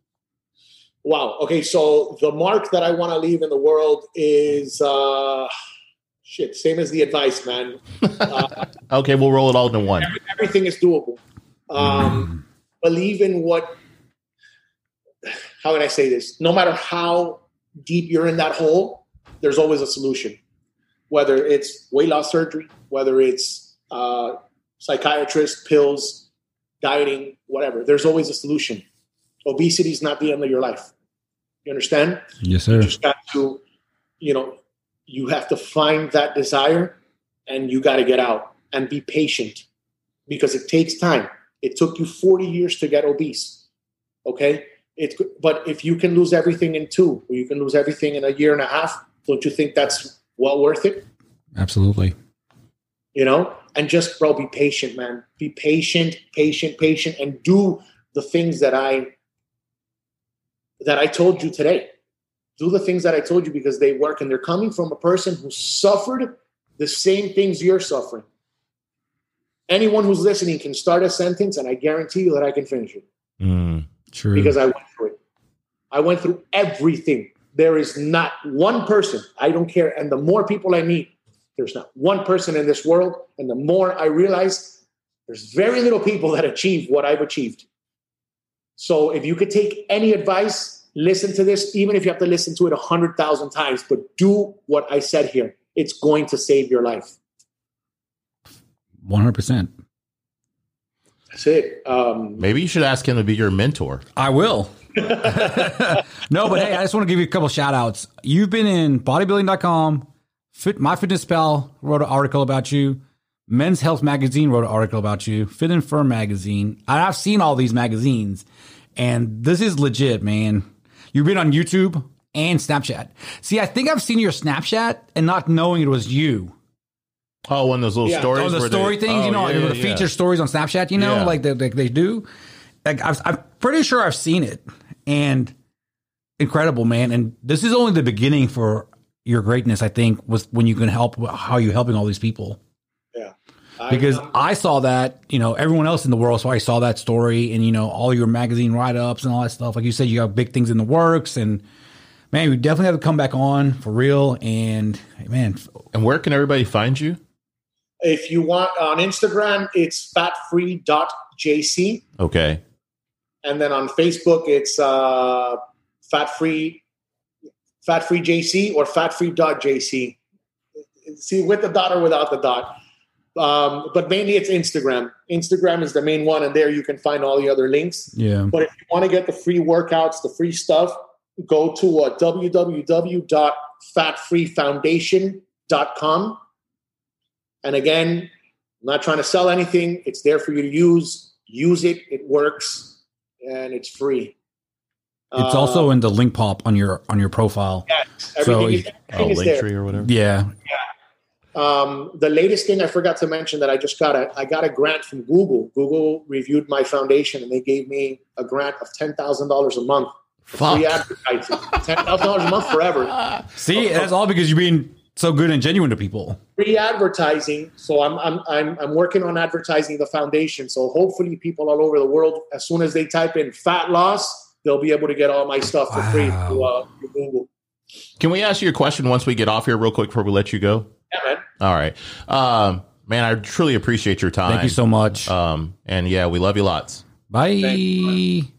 wow. Okay, so the mark that I want to leave in the world is uh, shit. Same as the advice, man. Uh, Okay, we'll roll it all into one. everything is doable. Um, believe in what. How can I say this? No matter how deep you're in that hole, there's always a solution. Whether it's weight loss surgery, whether it's uh, psychiatrist, pills, dieting, whatever, there's always a solution. Obesity is not the end of your life. You understand? Yes, sir. You just got to, you know, you have to find that desire and you got to get out and be patient because it takes time. It took you 40 years to get obese. Okay. It, but if you can lose everything in two, or you can lose everything in a year and a half, don't you think that's well worth it? Absolutely. You know, and just, bro, be patient, man. Be patient, patient, patient, and do the things that I that I told you today. Do the things that I told you because they work and they're coming from a person who suffered the same things you're suffering. Anyone who's listening can start a sentence and I guarantee you that I can finish it Mm. True. because I went through it. I went through everything. There is not one person, I don't care. And the more people I meet, there's not one person in this world. And the more I realize there's very little people that achieve what I've achieved. So if you could take any advice, listen to this, even if you have to listen to it a hundred thousand times, but do what I said here. It's going to save your life. One hundred percent. That's it. Um, Maybe you should ask him to be your mentor. I will. no, but hey, I just want to give you a couple shout outs. You've been in bodybuilding.com, Fit My Fitness Pal wrote an article about you. Men's Health Magazine wrote an article about you. Fit and Firm Magazine. I've seen all these magazines, and this is legit, man. You've been on YouTube and Snapchat. See, I think I've seen your Snapchat and not knowing it was you. Oh, one of those little Yeah. stories. Oh, the story they, things, oh, you know, yeah, the yeah, feature yeah. stories on Snapchat, you know, Yeah. like they, they, they do. Like I've, I'm pretty sure I've seen it, and incredible, man. And this is only the beginning for your greatness. I think was when you can help how you helping all these people yeah. I- because I'm- I saw that you know everyone else in the world. So I saw that story and you know all your magazine write ups and all that stuff. Like you said, you have big things in the works, and man, we definitely have to come back on for real. And man, And where can everybody find you? if you want on Instagram, it's fatfree.jc. Okay. and then on Facebook it's uh, fat free, fat free JC or fat free dot JC. See with the dot or without the dot. Um, but mainly it's Instagram. Instagram is the main one, and there you can find all the other links. yeah, But if you want to get the free workouts, the free stuff, go to uh, www.fatfreefoundation.com. And again, I'm not trying to sell anything. It's there for you to use. Use it. It works, and it's free. It's also in the link pop on your on your profile. Yes, So, everything, is, Oh, is there. Linktree or whatever. Yeah. Um, the latest thing I forgot to mention that I just got a I got a grant from Google. Google reviewed my foundation and they gave me a grant of ten thousand dollars a month Fuck. free advertising. ten thousand dollars a month forever. See, that's all because you're being so good and genuine to people. Free advertising. So I'm I'm I'm I'm working on advertising the foundation. So hopefully people all over the world, as soon as they type in fat loss, they'll be able to get all my stuff for free through, uh, through Google. Can we ask you a question once we get off here, real quick, before we let you go? Yeah, man. All right, um, man. I truly appreciate your time. Thank you so much. Um, and yeah, we love you lots. Bye. Thank